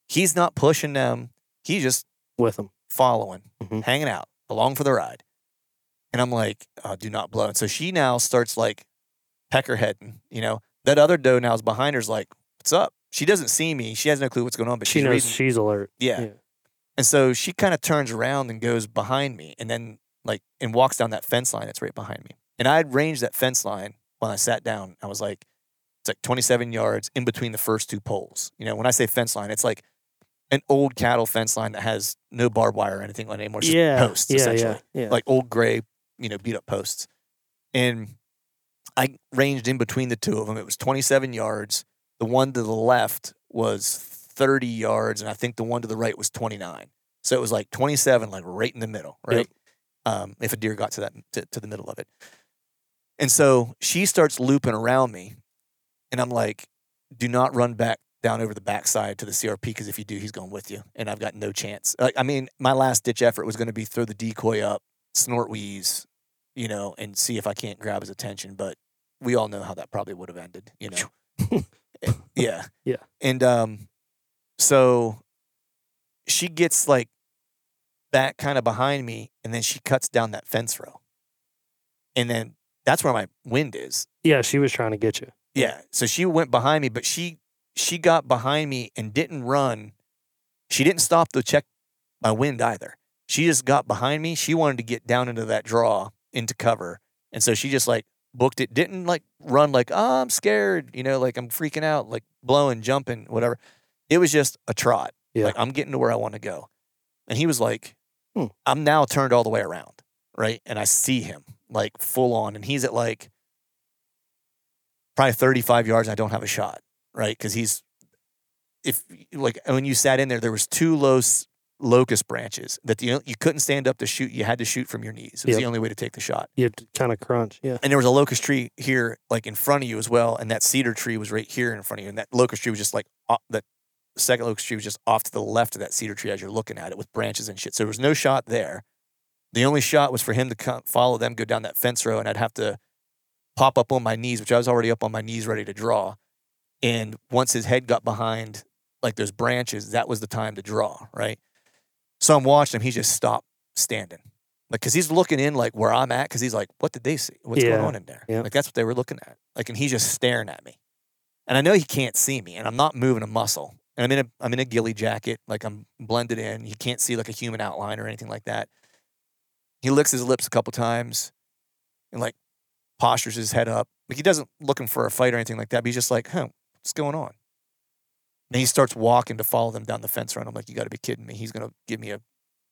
he's not pushing them. He's just with them. following, Mhm. hanging out, along for the ride. And I'm like, oh, do not blow. And so she now starts like pecker heading, you know. That other doe now is behind her's like, what's up? She doesn't see me. She has no clue what's going on, but She she's knows reading. she's alert. yeah. And so she kind of turns around and goes behind me and then like and walks down that fence line that's right behind me. And I had ranged that fence line when I sat down. I was like, it's like 27 yards in between the first two poles. You know, when I say fence line, it's like an old cattle fence line that has no barbed wire or anything on it anymore. It's just Yeah. posts, yeah. essentially. Yeah. Yeah. Like old gray, you know, beat up posts. And I ranged in between the two of them. It was 27 yards. The one to the left was 30 yards, and I think the one to the right was 29. So it was like 27, like right in the middle, right? Yep. Um, if a deer got to that to, to the middle of it. And so she starts looping around me, and I'm like, "Do not run back down over the backside to the CRP because if you do, he's going with you, and I've got no chance." Like, I mean, my last ditch effort was going to be throw the decoy up, snort wheeze, you know, and see if I can't grab his attention. But we all know how that probably would have ended, you know. Yeah. Yeah. And um, so she gets like back kind of behind me, and then she cuts down that fence row, and then that's where my wind is. yeah. She was trying to get you. Yeah. So she went behind me, but she she got behind me and didn't run. She didn't stop to check my wind either. She just got behind me. She wanted to get down into that draw into cover. And so she just like booked it. Didn't like run like, oh, I'm scared, you know, like I'm freaking out, like blowing, jumping, whatever. It was just a trot. Yeah. Like I'm getting to where I want to go. And he was like, Hmm. I'm now turned all the way around, right? And I see him like full on, and he's at like probably 35 yards. I don't have a shot, right? Because he's if like when you sat in there, there was two low locust branches that you you couldn't stand up to shoot. You had to shoot from your knees. It was Yep. the only way to take the shot. You kind of crunch. Yeah. And there was a locust tree here, like in front of you as well, and that cedar tree was right here in front of you, and that locust tree was just like o- that second locust tree was just off to the left of that cedar tree as you're looking at it with branches and shit. So there was no shot there. The only shot was for him to come, follow them, go down that fence row, and I'd have to pop up on my knees, which I was already up on my knees ready to draw. And once his head got behind like those branches, that was the time to draw, right? So I'm watching him. He just stopped standing, like because he's looking in like where I'm at, because he's like, "What did they see? What's going on in there?" yeah. Like that's what they were looking at. Like, and he's just staring at me, and I know he can't see me, and I'm not moving a muscle, and I'm in a I'm in a ghillie jacket, like I'm blended in. He can't see like a human outline or anything like that. He licks his lips a couple times, and like postures his head up. Like he doesn't looking for a fight or anything like that. But he's just like, "Huh, what's going on?" And he starts walking to follow them down the fence row. I'm like, you got to be kidding me. He's going to give me a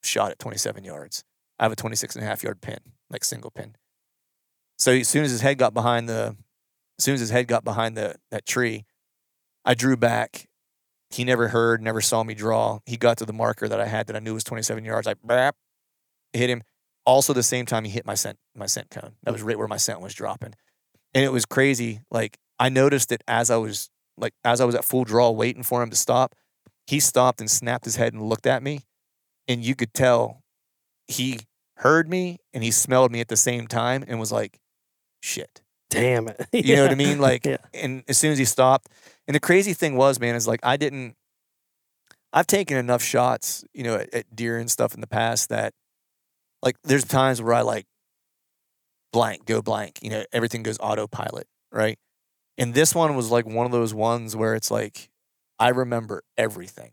shot at 27 yards. I have a 26 and a half yard pin, like single pin. So as soon as his head got behind the, as soon as his head got behind the that tree, I drew back. He never heard, never saw me draw. He got to the marker that I had that I knew was 27 yards. I bap, hit him. Also, the same time he hit my scent, my scent cone. That was right where my scent was dropping, and it was crazy. Like I noticed it as I was like as I was at full draw waiting for him to stop, he stopped and snapped his head and looked at me. And you could tell he heard me and he smelled me at the same time and was like, shit. Damn it. You know what I mean? Like, yeah. and as soon as he stopped, and the crazy thing was, man, is like I didn't. I've taken enough shots, you know, at, at deer and stuff in the past that, like, there's times where I like blank, go blank. You know, everything goes autopilot, right? And this one was like one of those ones where it's like I remember everything,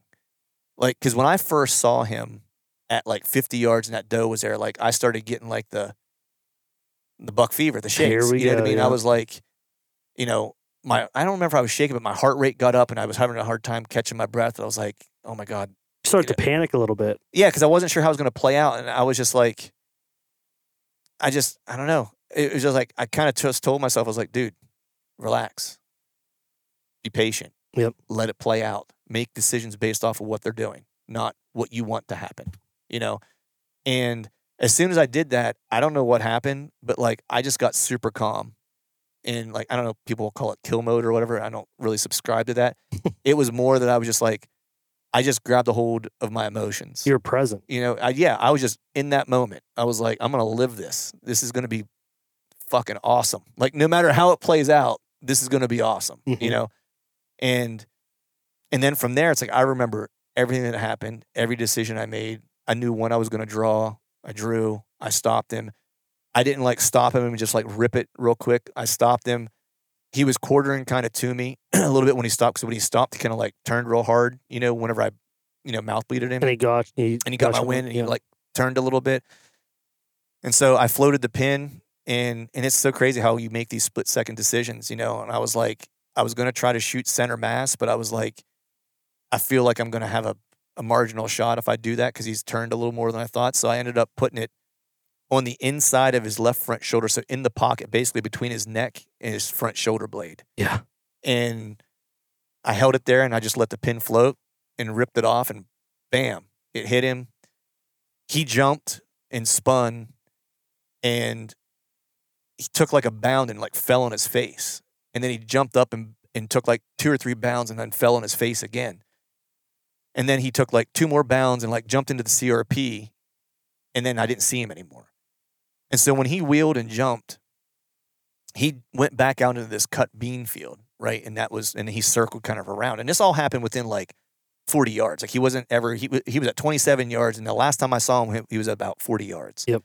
like because when I first saw him at like 50 yards and that doe was there, like I started getting like the the buck fever, the shakes. you know what I mean? yeah. I was like, you know, my I don't remember if I was shaking, but my heart rate got up and I was having a hard time catching my breath. I was like, oh my god, You start to panic a little bit. yeah, because I wasn't sure how it was going to play out, and I was just like, I just I don't know. It was just like I kind of just told myself, I was like, dude, relax, be patient, Yep. let it play out, make decisions based off of what they're doing, not what you want to happen, you know. And as soon as I did that, I don't know what happened, but like I just got super calm. And like I don't know, people will call it kill mode or whatever. I don't really subscribe to that. it was more that I was just like, I just grabbed a hold of my emotions. You're present. you know, I, yeah, I was just in that moment. I was like, I'm gonna live this. This is gonna be fucking awesome. Like no matter how it plays out, this is gonna be awesome. You Mhm. know, and and then from there, it's like I remember everything that happened, every decision I made. I knew when I was gonna draw. I drew. I stopped him. I didn't like stop him and just like rip it real quick. I stopped him. He was quartering kind of to me a little bit when he stopped. So when he stopped, he kind of like turned real hard. You know, whenever I, you know, mouth bleated him And he got he, and he got my you. win and he Yeah. like turned a little bit. And so I floated the pin and and it's so crazy how you make these split second decisions, you know. And I was like, I was gonna try to shoot center mass, but I was like, I feel like I'm gonna have a, a marginal shot if I do that because he's turned a little more than I thought. So I ended up putting it on the inside of his left front shoulder, so in the pocket, basically between his neck and his front shoulder blade Yeah. and I held it there and I just let the pin float and ripped it off and bam, it hit him. He jumped and spun and he took like a bound and like fell on his face. And then he jumped up and, and took like two or three bounds and then fell on his face again. And then he took like two more bounds and like jumped into the CRP and then I didn't see him anymore. And so when he wheeled and jumped, he went back out into this cut bean field, right? And that was, and he circled kind of around. And this all happened within like 40 yards. Like he wasn't ever, he, he was at 27 yards. And the last time I saw him, he- was about 40 yards. Yep.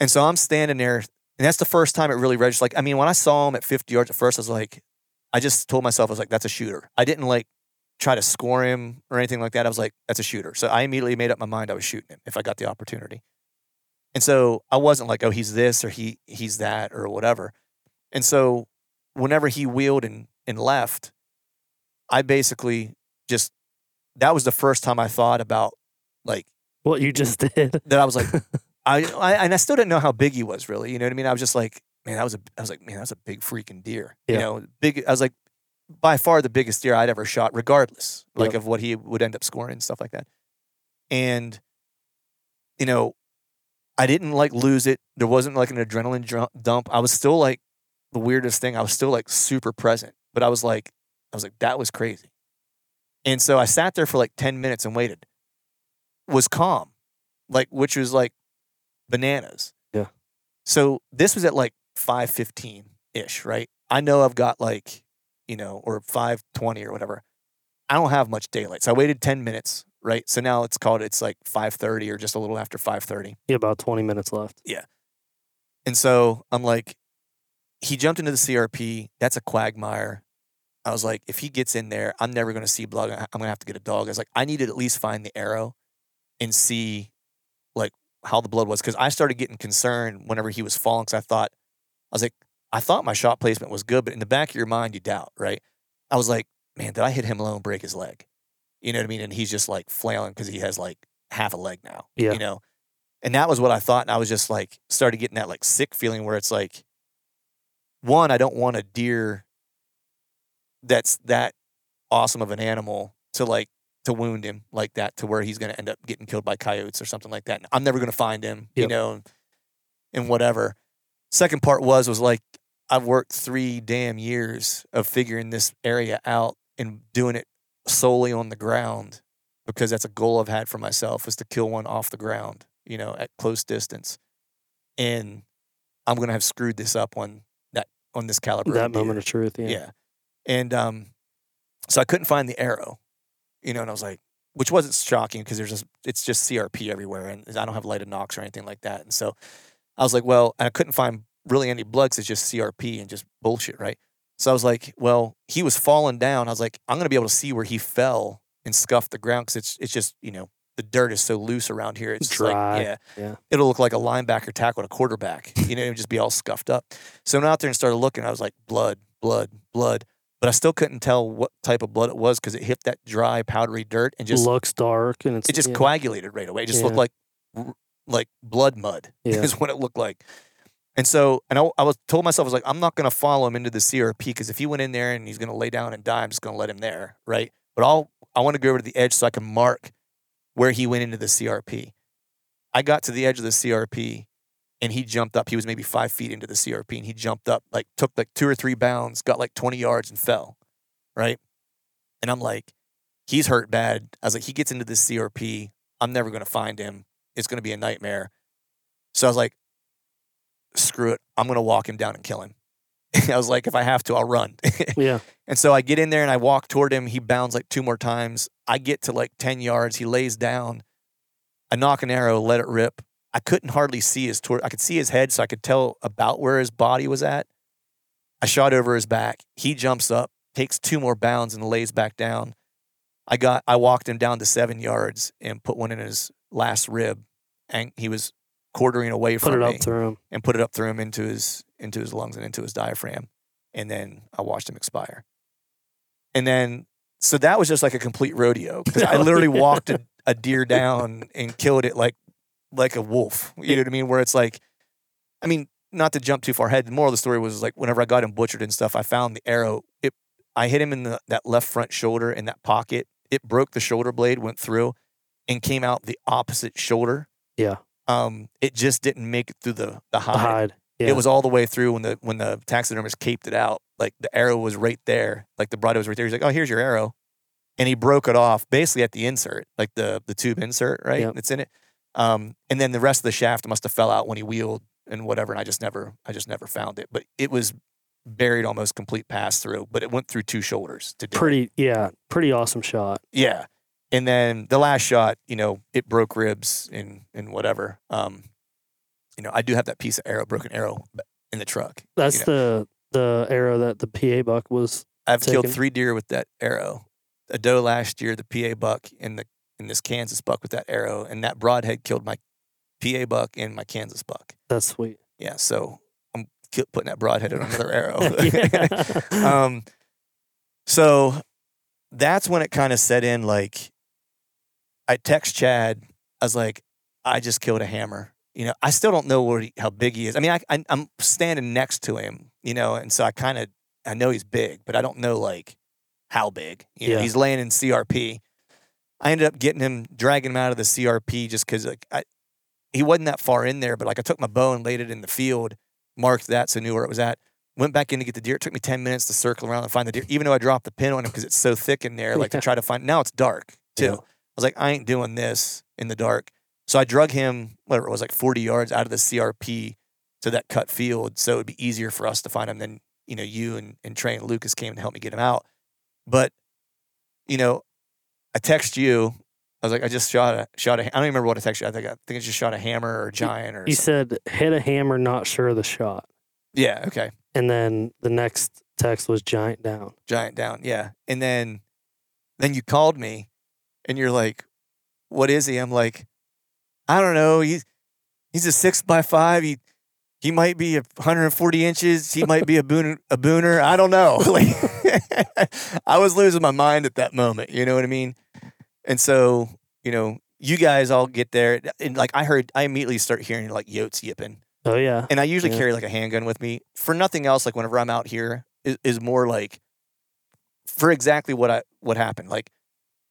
And so I'm standing there, and that's the first time it really registered. Like, I mean, when I saw him at 50 yards at first, I was like, I just told myself, I was like, that's a shooter. I didn't like try to score him or anything like that. I was like, that's a shooter. So I immediately made up my mind I was shooting him if I got the opportunity. And so I wasn't like, oh, he's this or he he's that or whatever. And so whenever he wheeled and, and left, I basically just that was the first time I thought about like What you just did. that I was like, I, I and I still didn't know how big he was really. You know what I mean? I was just like, man, that was a I was like, man, that's a big freaking deer. You know, big. I was like, by far the biggest deer I'd ever shot, regardless, like Yep. of what he would end up scoring and stuff like that. And you know, I didn't like lose it. There wasn't like an adrenaline dump. I was still like the weirdest thing. I was still like super present, but I was like, I was like, that was crazy. And so I sat there for like 10 minutes and waited. Was calm, like, which was like bananas. Yeah. So this was at like 515 ish, right? I know I've got like, you know, or 520 or whatever. I don't have much daylight. So I waited 10 minutes, right? So now it's called, it's like 530 or just a little after 530. Yeah, about 20 minutes left. Yeah. And so I'm like, he jumped into the CRP. That's a quagmire. I was like, if he gets in there, I'm never going to see blood. I'm going to have to get a dog. I was like, I need to at least find the arrow and see how the blood was. Cause I started getting concerned whenever he was falling. Cause I thought, I was like, I thought my shot placement was good, but in the back of your mind, you doubt, right? I was like, man, did I hit him low and break his leg? You know what I mean? And he's just like flailing because he has like half a leg now. Yeah. You know? And that was what I thought. And I was just like, started getting that like sick feeling where it's like, one, I don't want a deer that's that awesome of an animal to like to wound him like that to where he's going to end up getting killed by coyotes or something like that. And I'm never going to find him, you know, and whatever. Second part was was like I've worked three damn years of figuring this area out and doing it solely on the ground because that's a goal I've had for myself is to kill one off the ground, you know, at close distance. And I'm gonna have screwed this up on that on this caliber. that moment of truth. Yeah. Yeah. And um, so I couldn't find the arrow, you know, and I was like, which wasn't shocking because there's just it's just CRP everywhere, and I don't have lighted nocks or anything like that. And so I was like, well, and I couldn't find really any blood 'cause it's just CRP and just bullshit, right? So I was like, well, he was falling down. I was like, I'm gonna be able to see where he fell and scuffed the ground because it's it's just you know the dirt is so loose around here. It's just Dry. like yeah, Yeah. it'll look like a linebacker tackle a quarterback. You know, it'll just be all scuffed up. So I went out there and started looking. I was like, blood, blood, blood. But I still couldn't tell what type of blood it was because it hit that dry, powdery dirt and just looks dark and it's it just yeah. coagulated right away. It just looked like like blood mud Yeah. is what it looked like. And so, and I, I was told myself, I was like, I'm not going to follow him into the CRP because if he went in there and he's going to lay down and die, I'm just going to let him there, right? But I'll, I want to go over to the edge so I can mark where he went into the CRP. I got to the edge of the CRP and he jumped up. He was maybe five feet into the CRP and he jumped up, like took like two or three bounds, got like 20 yards and fell, right? And I'm like, he's hurt bad. I was like, he gets into this CRP. I'm never going to find him. It's going to be a nightmare. So I was like, screw it. I'm going to walk him down and kill him. I was like, if I have to, I'll run. Yeah. and so I get in there and I walk toward him. He bounds like two more times. I get to like 10 yards. He lays down. I nock an arrow, let it rip. I couldn't hardly see his tor- I could see his head, so I could tell about where his body was at. I shot over his back. He jumps up, takes two more bounds, and lays back down. I got I walked him down to seven yards and put one in his last rib, and he was quartering away Put from it me up through him. and put it up through him into his into his lungs and into his diaphragm, and then I watched him expire. And then so that was just like a complete rodeo because I Oh, literally walked a, a deer down and killed it like like a wolf. You know what I mean? Where it's like, I mean, not to jump too far ahead. The moral of the story was like whenever I got him butchered and stuff, I found the arrow. It I hit him in the, that left front shoulder in that pocket. It broke the shoulder blade, went through, and came out the opposite shoulder. Yeah. Um, it just didn't make it through the the hide. The hide. Yeah. It was all the way through when the when the taxidermist caped it out. Like the arrow was right there. Like the body was right there. He's like, "Oh, here's your arrow," and he broke it off basically at the insert, like the the tube insert, right? Yep. It's in it. Um, and then the rest of the shaft must have fell out when he wheeled and whatever. And I just never, I just never found it. But it was buried almost complete pass through. But it went through two shoulders to do it. pretty. Yeah. Pretty awesome shot. Yeah. And then the last shot, you know, it broke ribs and and whatever. Um, you know, I do have that piece of arrow, broken arrow in the truck. That's know. the the arrow that the PA buck was. I've killed three deer with that arrow. A doe last year, the PA buck, and the and this Kansas buck with that arrow, and that broadhead killed my PA buck and my Kansas buck. That's sweet. Yeah, so I'm putting that broadhead on another arrow. Um, so that's when it kind of set in. Like, I text Chad. I was like, I just killed a hammer. You know, I still don't know what he, how big he is. I mean, I, I, I'm standing next to him. You know, and so I kind of I know he's big, but I don't know like how big. You know, Yeah. he's laying in CRP. I ended up getting him, dragging him out of the CRP just because like I, he wasn't that far in there. But like I took my bow and laid it in the field, marked that so I knew where it was at. Went back in to get the deer. It took me ten minutes to circle around and find the deer, even though I dropped the pin on him because it's so thick in there. Like to try to find. Now it's dark too. Yeah. I was like, I ain't doing this in the dark. So I drug him, whatever it was, like 40 yards out of the CRP to that cut field. So it'd be easier for us to find him than, you know, you and, and Trey and Lucas came to help me get him out. But, you know, I text you. I was like, I just shot a shot a. I don't even remember what I texted you. I think I think I just shot a hammer or a giant or. You something. said hit a hammer, not sure of the shot. yeah, okay, And then the next text was giant down. giant down. Yeah, and then, then you called me, and you're like, "What is he?" I'm like, I don't know. He's he's a six by five. He he might be a 140 inches. He might be a boon a booner. I don't know. Like I was losing my mind at that moment. You know what I mean? And so you know, you guys all get there, and like I heard, I immediately start hearing like yotes yipping, Oh yeah. and I usually Yeah. carry like a handgun with me for nothing else. Like whenever I'm out here, is, is more like for exactly what I what happened. Like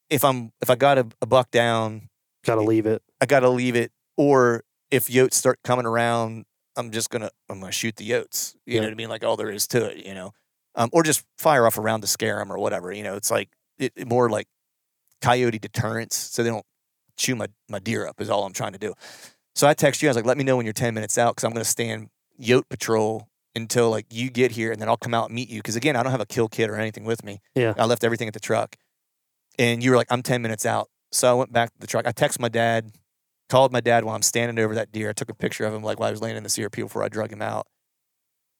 if I'm if I got a, a buck down Gotta leave it. I got to leave it. Or if yotes start coming around, I'm just gonna I'm gonna shoot the yotes. You know what I mean? Like all there is to it. You know, um, or just fire off around to scare them or whatever. You know, it's like it, it more like coyote deterrence, so they don't chew my my deer up. Is all I'm trying to do. So I text you. I was like, let me know when you're 10 minutes out because I'm gonna stand yote patrol until like you get here, and then I'll come out and meet you. Because again, I don't have a kill kit or anything with me. Yeah. I left everything at the truck. And you were like, I'm 10 minutes out. So I went back to the truck. I texted my dad, called my dad while I'm standing over that deer. I took a picture of him like while I was laying in the CRP before I drug him out.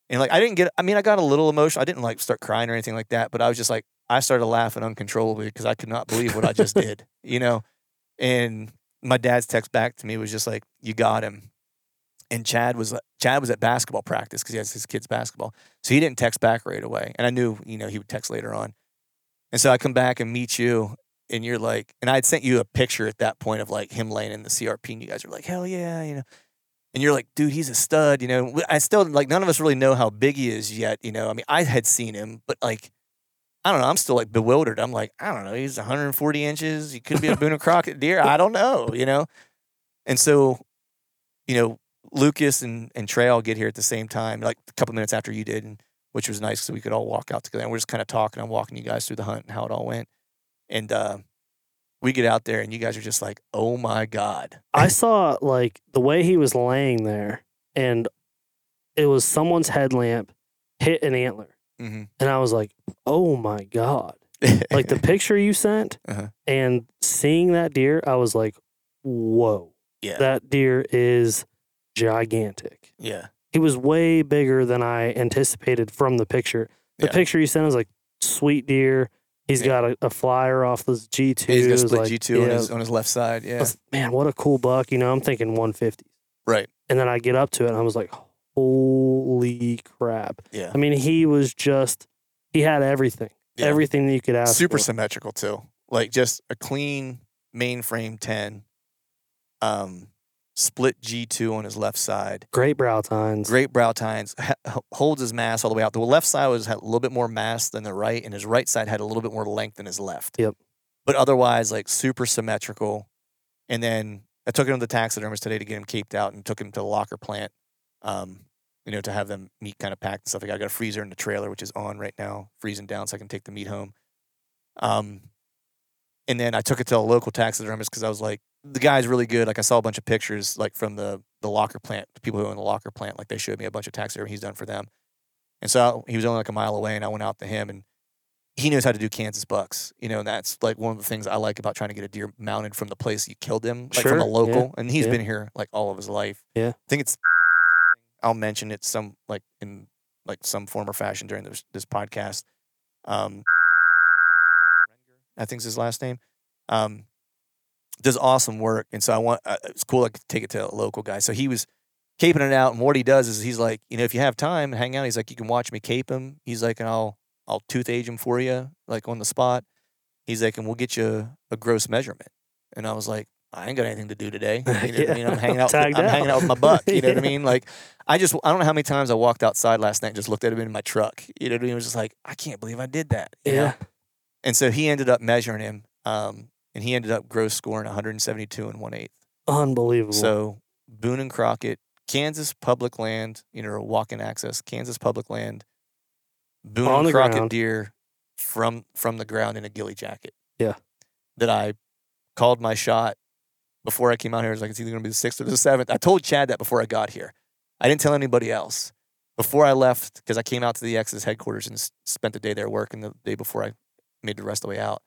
And like I didn't get I mean, I got a little emotional. I didn't like start crying or anything like that, but I was just like I started laughing uncontrollably because I could not believe what I just did, you know? And my dad's text back to me was just like, You got him. And Chad was uh, Chad was at basketball practice because he has his kids basketball. So he didn't text back right away. And I knew, you know, he would text later on. And so I come back and meet you, and you're like, and I had sent you a picture at that point of like him laying in the CRP, and you guys were like, hell yeah, you know. And you're like, dude, he's a stud, you know. I still like none of us really know how big he is yet, you know. I mean, I had seen him, but like, I don't know. I'm still like bewildered. I'm like, I don't know. He's 140 inches. He could be a Boone Crockett deer. I don't know, you know. And so, you know, Lucas and and Trey all get here at the same time, like a couple minutes after you did, and which was nice so we could all walk out together. And we're just kind of talking. I'm walking you guys through the hunt and how it all went. And uh, we get out there, and you guys are just like, "Oh my god!" I saw like the way he was laying there, and it was someone's headlamp hit an antler, hmm and I was like, "Oh my god!" Like the picture you sent, Uh-huh. and seeing that deer, I was like, "Whoa, yeah, that deer is gigantic." yeah, He was way bigger than I anticipated from the picture. The Yeah. picture you sent was like sweet deer. He's Yeah. got a, a flyer off this G two. he's got split like, G two on yeah, his on his left side. Yeah, was- man, what a cool buck. You know, I'm thinking 150. right. And then I get up to it and I was like, holy crap. Yeah, I mean, he was just, he had everything, Yeah. everything that you could ask super for. symmetrical too. Like just a clean mainframe ten, um, split G two on his left side. Great brow tines. Great brow tines. Ha- holds his mass all the way out. The left side was had a little bit more mass than the right, and his right side had a little bit more length than his left. Yep. But otherwise, like super symmetrical. And then I took him to the taxidermist today to get him caped out, and took him to the locker plant. Um, you know, to have them meat kind of packed and stuff. Like I got a freezer in the trailer, which is on right now, freezing down, so I can take the meat home. Um, and then I took it to a local taxidermist because I was like, the guy's really good. Like I saw a bunch of pictures like from the the locker plant, the people who own the locker plant. Like they showed me a bunch of taxidermy he's done for them. And so he was only like a mile away, and I went out to him, and he knows how to do Kansas bucks. You know, and that's like one of the things I like about trying to get a deer mounted from the place you killed him, like from Sure, a yeah, local. And he's yeah. been here like all of his life. Yeah. I think it's. I'll mention it some like in like some form or fashion during this this podcast. Um, I think is his last name. Um, does awesome work, and so I want uh, it's cool. I could take it to a local guy. So he was caping it out, and what he does is he's like, you know, if you have time, to hang out. He's like, you can watch me cape him. He's like, and I'll I'll tooth age him for you, like on the spot. He's like, and we'll get you a gross measurement. And I was like, I ain't got anything to do today. You know what I mean? I'm hanging out. Tagged I'm hanging out with my buck. You know what I mean? Like, I just I don't know how many times I walked outside last night and just looked at him in my truck. You know what I mean? It was just like, I can't believe I did that. you know? Yeah. And so he ended up measuring him, um, and he ended up gross scoring 172 and one eighth. Unbelievable. So Boone and Crockett, Kansas public land, you know, walk-in access, Kansas public land, Boone On and Crockett ground. deer from from the ground in a ghillie jacket. Yeah. That I called my shot before I came out here. I was like, it's either gonna be the sixth or the seventh. I told Chad that before I got here. I didn't tell anybody else. Before I left, because I came out to the Exodus headquarters and s- spent the day there working the day before I made the rest of the way out.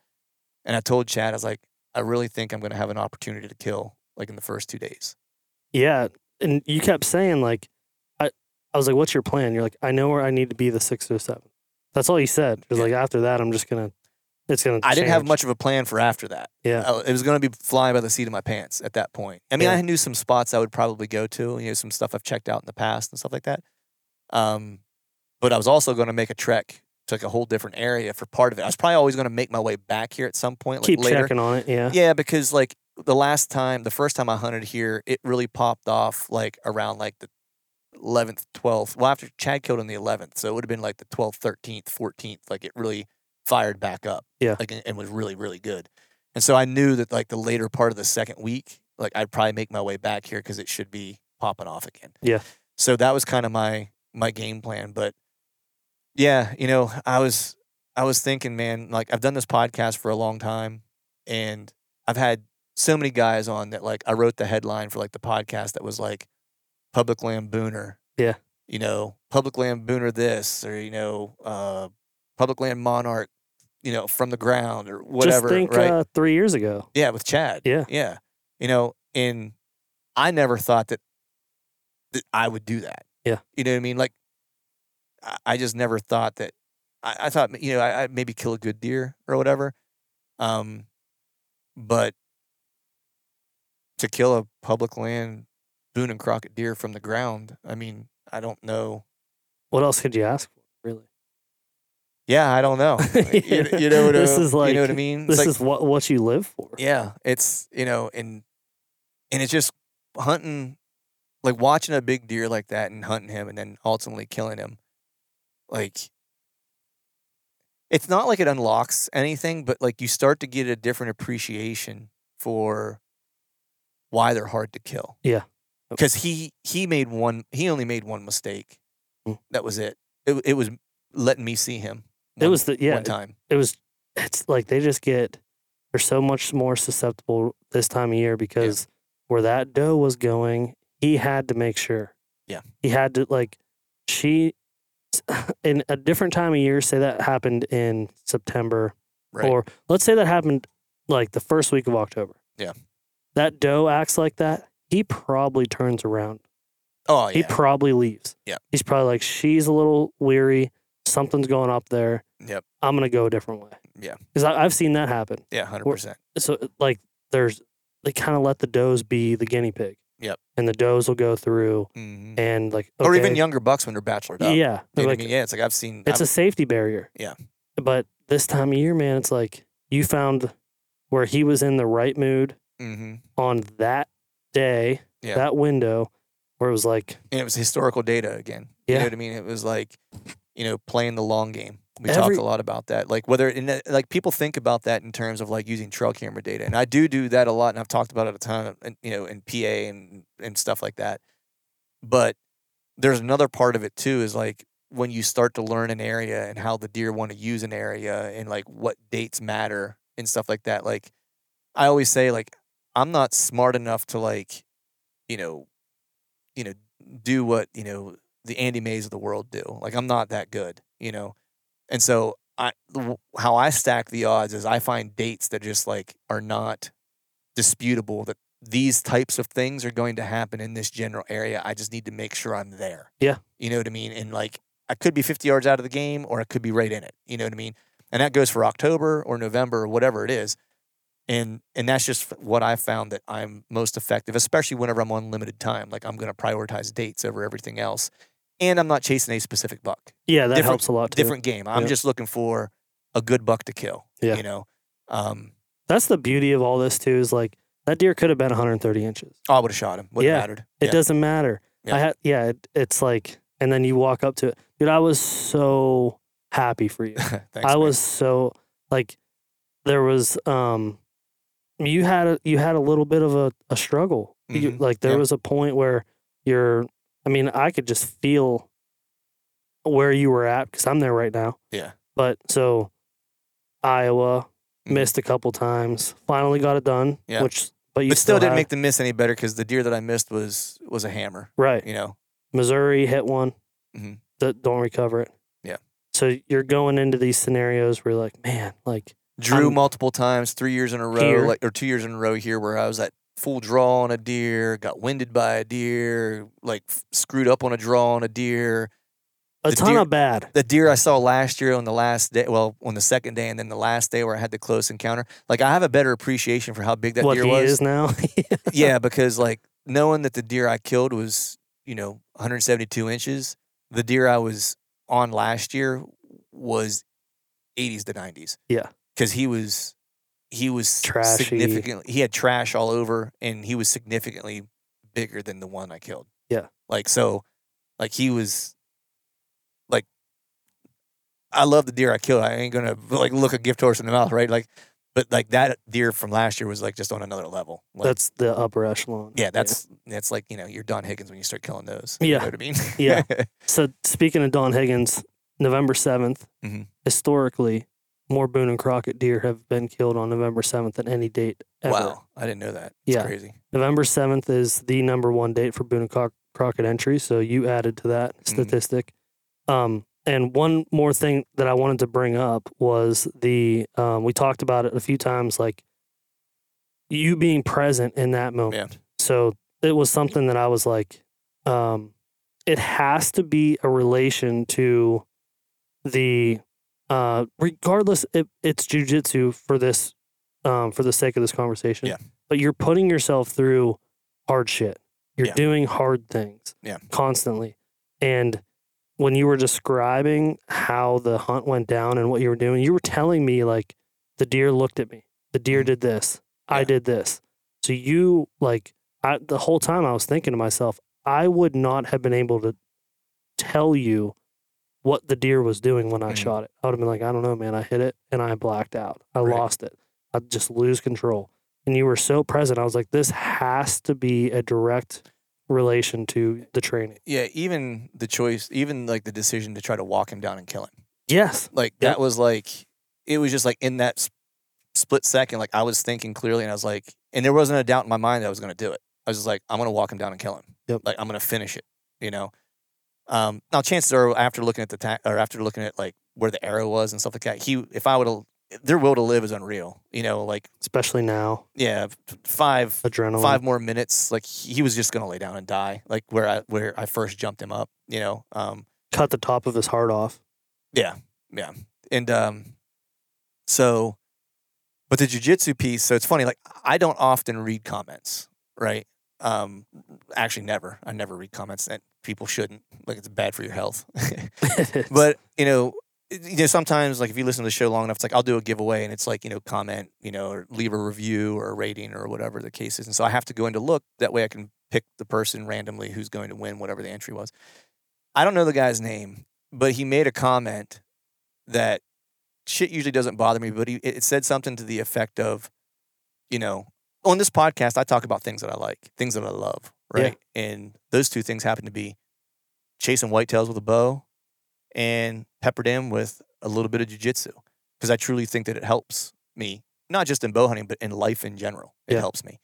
And I told Chad, I was like, I really think I'm gonna have an opportunity to kill like in the first two days. yeah, and you kept saying like, I, I was like, "What's your plan?" You're like, "I know where I need to be the sixth or seventh. That's all you said. It was Yeah. like after that, I'm just gonna, it's gonna. I didn't have much of a plan for after that. Yeah. Uh, It was going to be flying by the seat of my pants at that point. I mean, Yeah. I knew some spots I would probably go to, you know, some stuff I've checked out in the past and stuff like that. Um, but I was also going to make a trek to like a whole different area for part of it. I was probably always going to make my way back here at some point, like Keep later. checking on it. Yeah. Yeah, because like the last time, the first time I hunted here, it really popped off like around like the 11th, 12th. Well, after Chad killed on the 11th, so it would have been like the 12th, 13th, 14th. Like it really fired back up. Yeah. Like and, and was really, really good. And so I knew that like the later part of the second week, like I'd probably make my way back here because it should be popping off again. Yeah. So that was kind of my my game plan. But yeah, you know, I was I was thinking, man, like I've done this podcast for a long time and I've had so many guys on that like I wrote the headline for like the podcast that was like public land booner. Yeah. You know, public land booner this or you know, uh public land monarch, you know, from the ground or whatever. Just think right. uh, three years ago. yeah, with Chad. Yeah. Yeah. You know, and I never thought that that I would do that. Yeah. You know what I mean? Like I, just never thought that I, I thought you know, I, maybe kill a good deer or whatever. Um but to kill a public land Boone and Crockett deer from the ground, I mean, I don't know. What else could you ask for? Really? Yeah, I don't know. you, you know what This uh, is you know what I mean? It's This like- is what what you live for. Yeah, it's you know, and and it's just hunting, like watching a big deer like that and hunting him, and then ultimately killing him. Like, it's not like it unlocks anything, but like you start to get a different appreciation for why they're hard to kill. Yeah. because he he made one. He only made one mistake. Mm. That was it. It it was letting me see him. It was the yeah. one time. It was. It's like they just get. They're so much more susceptible this time of year because where that doe was going, he had to make sure. Yeah. He had to like. She, in a different time of year, say that happened in September, Right. or let's say that happened like the first week of October. Yeah. That doe acts like that. He probably turns around. oh He probably leaves. Yeah. He's probably like, she's a little weary. Something's going up there. Yep. I'm gonna go a different way. Yeah. Because I've seen that happen. Yeah. Hundred percent. So like, there's they kind of let the does be the guinea pig. Yep. And the does will go through hmm and like, Or even younger bucks when they're bachelored up. Yeah. You they're like, I mean? Yeah, it's like I've seen. it's I've- a safety barrier. Yeah. But this time of year, man, it's like you found where he was in the right mood Mhm. on that day, Yeah. that window, where it was like, and it was historical data again. You Yeah. know what I mean? It was like, you know, playing the long game. We Every- talked a lot about that. Like whether in like people think about that in terms of like using trail camera data, and I do do that a lot, and I've talked about it a ton, and you know, in PA and and stuff like that. But there's another part of it too, is like when you start to learn an area and how the deer want to use an area and like what dates matter and stuff like that. Like I always say, like I'm not smart enough to like, you know, you know, do what you know the Andy Mays of the world do. Like I'm not that good, you know, and so I how I stack the odds is I find dates that just like are not disputable that these types of things are going to happen in this general area. I just need to make sure I'm there. Yeah. You know what I mean? And like I could be 50 yards out of the game or I could be right in it. You know what I mean? And that goes for October or November or whatever it is. and and that's just what I found that I'm most effective, especially whenever I'm on limited time. Like I'm going to prioritize dates over everything else, and I'm not chasing a specific buck. Yeah, that Different- helps a lot too. Different game. I'm Yeah. just looking for a good buck to kill. Yeah. you know. Um, That's the beauty of all this too. Is like that deer could have been 130 inches. oh, I would have shot him. Wouldn't Yeah, have mattered. It yeah. doesn't matter. Yeah. I had yeah. It, it's like, and then you walk up to it, dude. I was so happy for you. Thanks, I man. was so like, there was um, you had a you had a little bit of a, a struggle. You, Mhm. like there Yeah. was a point where you're. I mean, I could just feel where you were at because I'm there right now. Yeah. But so, Iowa Mhm. missed a couple times. Finally got it done. Yeah. Which, but you but still, didn't had- make the miss any better because the deer that I missed was was a hammer. right. You know. Missouri hit one Mhm. that don't recover it. Yeah. So you're going into these scenarios where you're like, man, like Drew I'm- multiple times, three years in a row, Here. like or two years in a row here, where I was at full draw on a deer, got winded by a deer, like f- screwed up on a draw on a deer. a The ton deer- of bad. The deer I saw last year on the last day, well, on the second day, and then the last day where I had the close encounter. Like I have a better appreciation for how big that what deer he was. is now. yeah, because like knowing that the deer I killed was, you know, 172 inches, the deer I was on last year was 80s to 90s. Yeah. Because he was, he was Trashy. significantly, he had trash all over and he was significantly bigger than the one I killed. Yeah. Like, so, like he was, like, I love the deer I killed. I ain't gonna like look a gift horse in the mouth, right? Like, but like that deer from last year was like just on another level. Like, That's the upper echelon. yeah, that's that's like you know you're Don Higgins when you start killing those. Yeah. you know what I mean. Yeah. So speaking of Don Higgins, November 7th, Mhm. historically, more Boone and Crockett deer have been killed on November 7th than any date ever. wow, I didn't know that. It's Yeah. crazy. November 7th is the number one date for Boone and Croc- Crockett entry. So you added to that Mm-hmm. statistic. Um, and one more thing that I wanted to bring up was the, um, we talked about it a few times, like you being present in that moment. So it was something that I was like, um, it has to be a relation to the, uh, regardless if it's jujitsu for this, um, for the sake of this conversation. Yeah. But you're putting yourself through hard shit. You're Yeah. doing hard things. Yeah. Constantly. And when you were describing how the hunt went down and what you were doing, you were telling me like the deer looked at me. The deer Mhm. did this. I did this. So you like I, the whole time I was thinking to myself, I would not have been able to tell you what the deer was doing when I Mhm. shot it. I would have been like, I don't know, man. I hit it and I blacked out. I Right. lost it. I just lose control. And you were so present. I was like, this has to be a direct relation to the training. Yeah, even the choice, even like the decision to try to walk him down and kill him, Yes. like Yep. that was like it was just like in that s- split second, like I was thinking clearly, and I was like, and there wasn't a doubt in my mind that I was going to do it. I was just like, I'm going to walk him down and kill him. Yep. Like I'm going to finish it. You know. Um, now chances are after looking at the ta- or after looking at like where the arrow was and stuff like that, he if I would have their will to live is unreal. You know, like Especially now, yeah, five adrenaline. five more minutes, like he was just gonna lay down and die, like where I where I first jumped him up. You know, um, Cut the top of his heart off. yeah, yeah, and um, so, but the jujitsu piece. So it's funny. Like I don't often read comments, right? Um, actually, never. I never read comments that people shouldn't. Like it's bad for your health. but you know you know sometimes like if you listen to the show long enough it's like i'll do a giveaway and it's like you know comment you know or leave a review or a rating or whatever the case is and so i have to go in to look that way i can pick the person randomly who's going to win whatever the entry was i don't know the guy's name but he made a comment that shit usually doesn't bother me but he, it said something to the effect of you know on this podcast i talk about things that i like things that i love Yeah. right and those two things happen to be chasing whitetails with a bow and peppered in with a little bit of jujitsu because I truly think that it helps me, not just in bow hunting, but in life in general. It Yeah. helps me.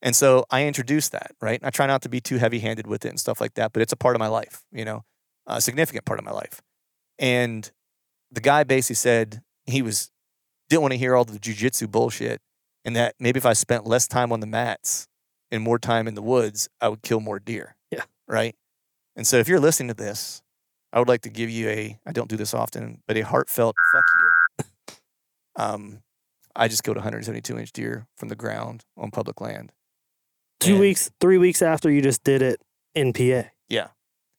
And so I introduced that, right? I try not to be too heavy handed with it and stuff like that, but it's a part of my life, you know, a significant part of my life. And the guy basically said he was, didn't want to hear all the jujitsu bullshit and that maybe if I spent less time on the mats and more time in the woods, I would kill more deer. Yeah. Right. And so if you're listening to this, I would like to give you a, I don't do this often, but a heartfelt fuck you. Um, I just killed a 172 inch deer from the ground on public land. Two And- weeks, three weeks after you just did it in PA. Yeah.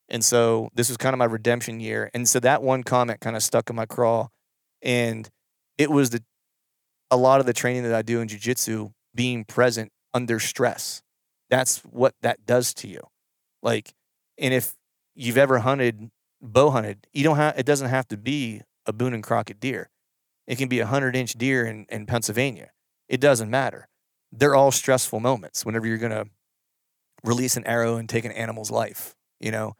And so this was kind of my redemption year. And so that one comment kind of stuck in my craw. And it was the a lot of the training that I do in jujitsu being present under stress. That's what that does to you. Like, and if you've ever hunted, bow hunted, you don't have it doesn't have to be a Boone and Crockett deer. It can be a hundred inch deer in, in Pennsylvania. It doesn't matter. They're all stressful moments whenever you're gonna release an arrow and take an animal's life, you know?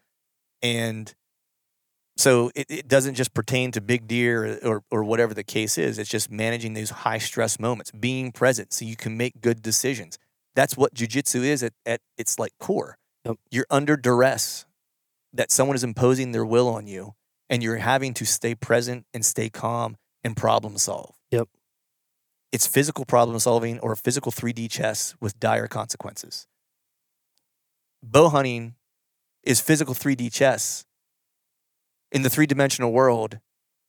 And so it, it doesn't just pertain to big deer or, or, whatever the case is. It's just managing these high stress moments, being present so you can make good decisions. That's what jujitsu is at, at its like core. Yep. You're under duress that someone is imposing their will on you and you're having to stay present and stay calm and problem solve. Yep. It's physical problem solving or physical 3D chess with dire consequences. Bow hunting is physical 3D chess in the three dimensional world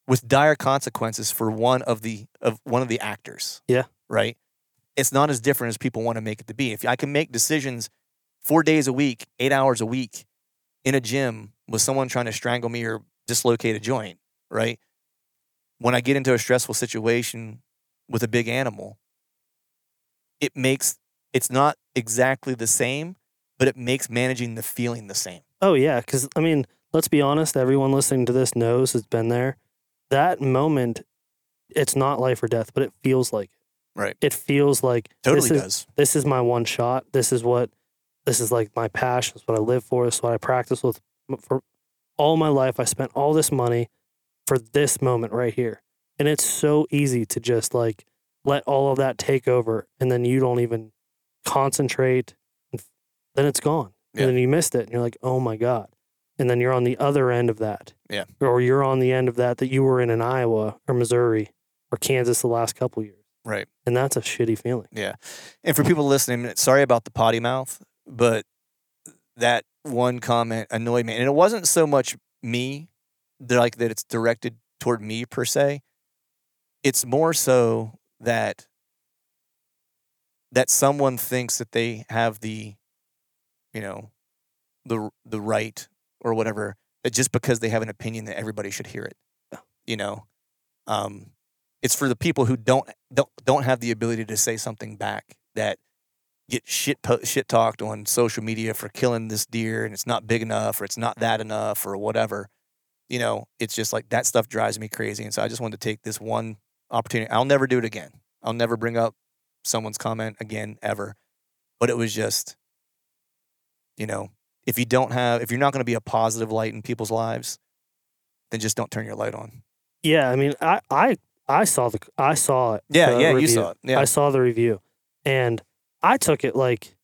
with dire consequences for one of the of one of the actors. Yeah. Right? It's not as different as people want to make it to be. If I can make decisions four days a week, eight hours a week in a gym with someone trying to strangle me or dislocate a joint, right? When I get into a stressful situation with a big animal, it makes it's not exactly the same, but it makes managing the feeling the same. Oh yeah, because I mean, let's be honest. Everyone listening to this knows has been there. That moment, it's not life or death, but it feels like it. Right. It feels like Totally this is, does. This is my one shot. This is what. This is like my passion. It's what I live for. It's what I practice with for all my life. I spent all this money for this moment right here, and it's so easy to just like let all of that take over, and then you don't even concentrate. And then it's gone, Yeah. and then you missed it, and you're like, oh my god. And then you're on the other end of that. Yeah. Or you're on the end of that that you were in in Iowa or Missouri or Kansas the last couple years. Right. And that's a shitty feeling. Yeah. And for people listening, sorry about the potty mouth, but that one comment annoyed me. And it wasn't so much me that like that it's directed toward me per se. It's more so that that someone thinks that they have the you know the the right or whatever that just because they have an opinion that everybody should hear it. You know. Um it's for the people who don't don't don't have the ability to say something back that get shit po- shit talked on social media for killing this deer and it's not big enough or it's not that enough or whatever. You know, it's just like that stuff drives me crazy. And so I just wanted to take this one opportunity. I'll never do it again. I'll never bring up someone's comment again ever. But it was just, you know, if you don't have, if you're not going to be a positive light in people's lives, then just don't turn your light on. Yeah, I mean, I I I saw the I saw it. Yeah, yeah, you saw it. Yeah, I saw the review, and I took it like,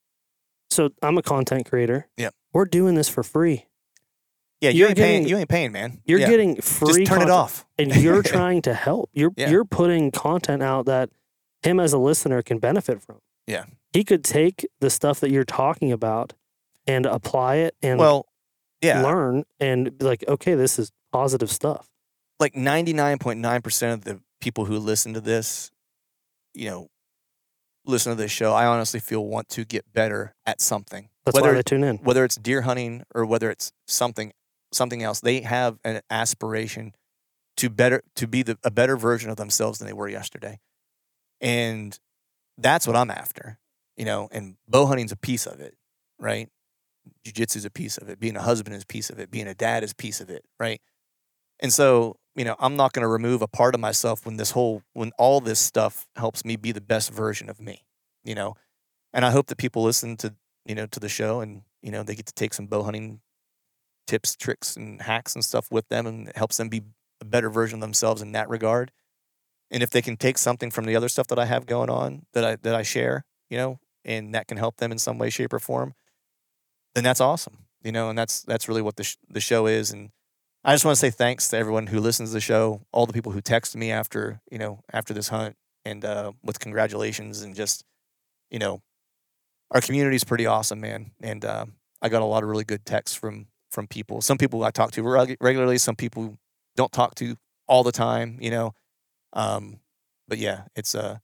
so I'm a content creator. Yeah. we're doing this for free. yeah. You you're ain't paying. You ain't paying, man. You're Yeah. getting free. just turn it off. and you're trying to help. You're Yeah. you're putting content out that him as a listener can benefit from. Yeah. he could take the stuff that you're talking about and apply it and Well, yeah. learn and be like, okay, this is positive stuff. like 99.9% of the people who listen to this, you know, listen to this show, I honestly feel want to get better at something. That's whether why they tune in. whether it's deer hunting or whether it's something something else, they have an aspiration to better to be the, a better version of themselves than they were yesterday. And that's what I'm after. You know, and bow hunting's a piece of it, right? Jiu-jitsu's a piece of it. Being a husband is a piece of it. Being a dad is a piece of it, right? And so, you know, I'm not going to remove a part of myself when this whole, when all this stuff helps me be the best version of me, you know. And I hope that people listen to, you know, to the show and, you know, they get to take some bow hunting tips, tricks, and hacks and stuff with them and it helps them be a better version of themselves in that regard. And if they can take something from the other stuff that I have going on that I, that I share, you know, and that can help them in some way, shape, or form, then that's awesome, you know, and that's, that's really what the, sh- the show is. And, I just want to say thanks to everyone who listens to the show, all the people who text me after, you know, after this hunt and uh, with congratulations and just, you know, our community is pretty awesome, man. And uh, I got a lot of really good texts from from people. Some people I talk to reg- regularly, some people don't talk to all the time, you know. Um, but yeah, it's uh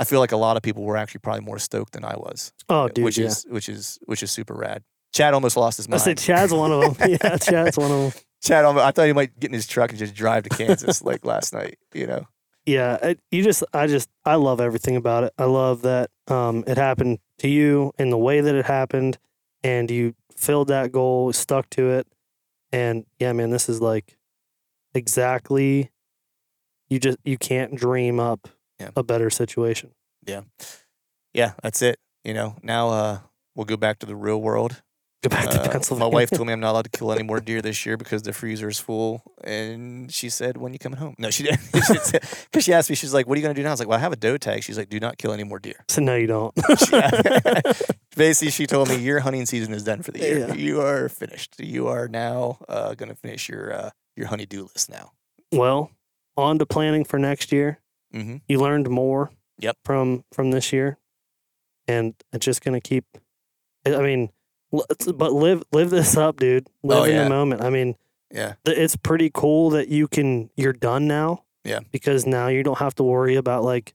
I feel like a lot of people were actually probably more stoked than I was, Oh, dude, which yeah. is which is which is super rad. Chad almost lost his mind. I said Chad's one of them. yeah, Chad's one of them. Chad, almost, I thought he might get in his truck and just drive to Kansas like last night. You know, Yeah, you just, I just, I love everything about it. I love that um, it happened to you in the way that it happened, and you filled that goal, stuck to it, and yeah, man, this is like exactly. You just you can't dream up Yeah. a better situation. yeah, Yeah, that's it. You know, now uh, we'll go back to the real world. Go back to Pennsylvania. my wife told me I'm not allowed to kill any more deer this year because the freezer is full. And she said, "When you coming home?" No, she didn't. Because she asked me, she's like, "What are you gonna do now?" I was like, "Well, I have a doe tag." She's like, "Do not kill any more deer." So no, you don't. Basically, she told me your hunting season is done for the year. Yeah. You are finished. You are now uh, gonna finish your uh, your honey-do list now. well, on to planning for next year. Mm-hmm. You learned more. Yep. From from this year, and it's just gonna keep. I mean, but live live this up, dude. Live Oh, in the moment. I mean, Yeah. it's pretty cool that you can. You're done now. Yeah. Because now you don't have to worry about like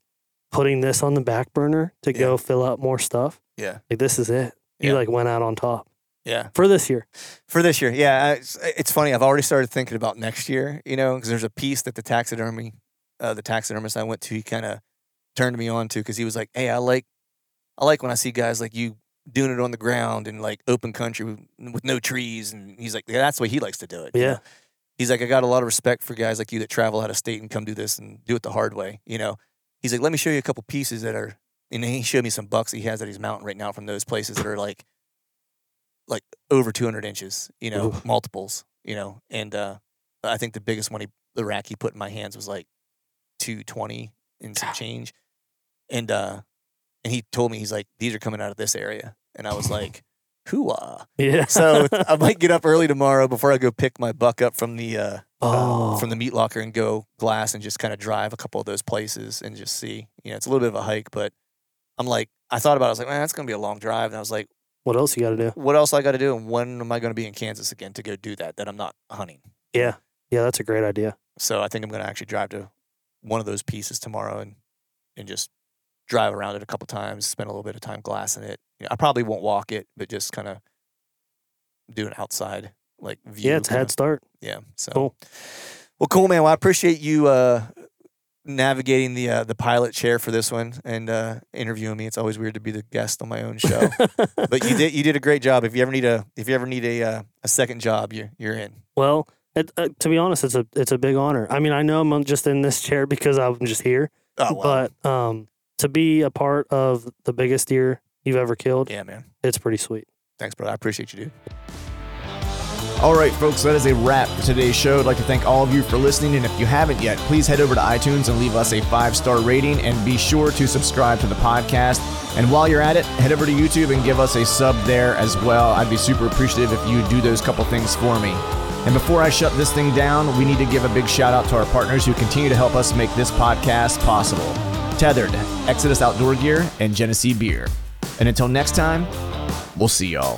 putting this on the back burner to Yeah. go fill out more stuff. Yeah. Like this is it. You Yeah. like went out on top Yeah. for this year. For this year, yeah, it's, it's funny. I've already started thinking about next year. You know, because there's a piece that the taxidermy, uh, the taxidermist I went to, he kind of turned me on to because he was like, "Hey, I like, I like when I see guys like you doing it on the ground and like open country with, with no trees." And he's like, "Yeah, that's the way he likes to do it." you Yeah. know? He's like, I got a lot of respect for guys like you that travel out of state and come do this and do it the hard way. You know, he's like, let me show you a couple pieces that are, and he showed me some bucks he has that he's mounting right now from those places that are like, like over 200 inches, you know, Oof. multiples, you know, and uh, I think the biggest one he, the rack he put in my hands was like 220 and some change. And, uh, and he told me, he's like, these are coming out of this area. And I was like, hoo-ah. Yeah. So I might get up early tomorrow before I go pick my buck up from the, uh, oh, uh, from the meat locker and go glass and just kind of drive a couple of those places and just see. You know, it's a little bit of a hike, but I'm like, I thought about it. I was like, man, that's going to be a long drive. And I was like, what else you got to do? what else I got to do? And when am I going to be in Kansas again to go do that? That I'm not hunting. Yeah. Yeah, that's a great idea. So I think I'm going to actually drive to one of those pieces tomorrow and, and just drive around it a couple times, spend a little bit of time glassing it. You know, I probably won't walk it, but just kind of do an outside like view. Yeah, it's a kinda- head start. Yeah. So Cool. Well, cool, man. Well, I appreciate you uh, navigating the uh, the pilot chair for this one and uh, interviewing me. It's always weird to be the guest on my own show, but you did you did a great job. If you ever need a if you ever need a uh, a second job, you're you're in. Well, it, uh, to be honest, it's a it's a big honor. I mean, I know I'm just in this chair because I'm just here, Oh, well, but um, to be a part of the biggest deer you've ever killed, yeah, man. it's pretty sweet. Thanks, brother. I appreciate you, dude. All right, folks, that is a wrap for today's show. I'd like to thank all of you for listening. And if you haven't yet, please head over to iTunes and leave us a five star rating and be sure to subscribe to the podcast. And while you're at it, head over to YouTube and give us a sub there as well. I'd be super appreciative if you do those couple things for me. And before I shut this thing down, we need to give a big shout out to our partners who continue to help us make this podcast possible Tethered, Exodus Outdoor Gear, and Genesee Beer. And until next time, we'll see y'all.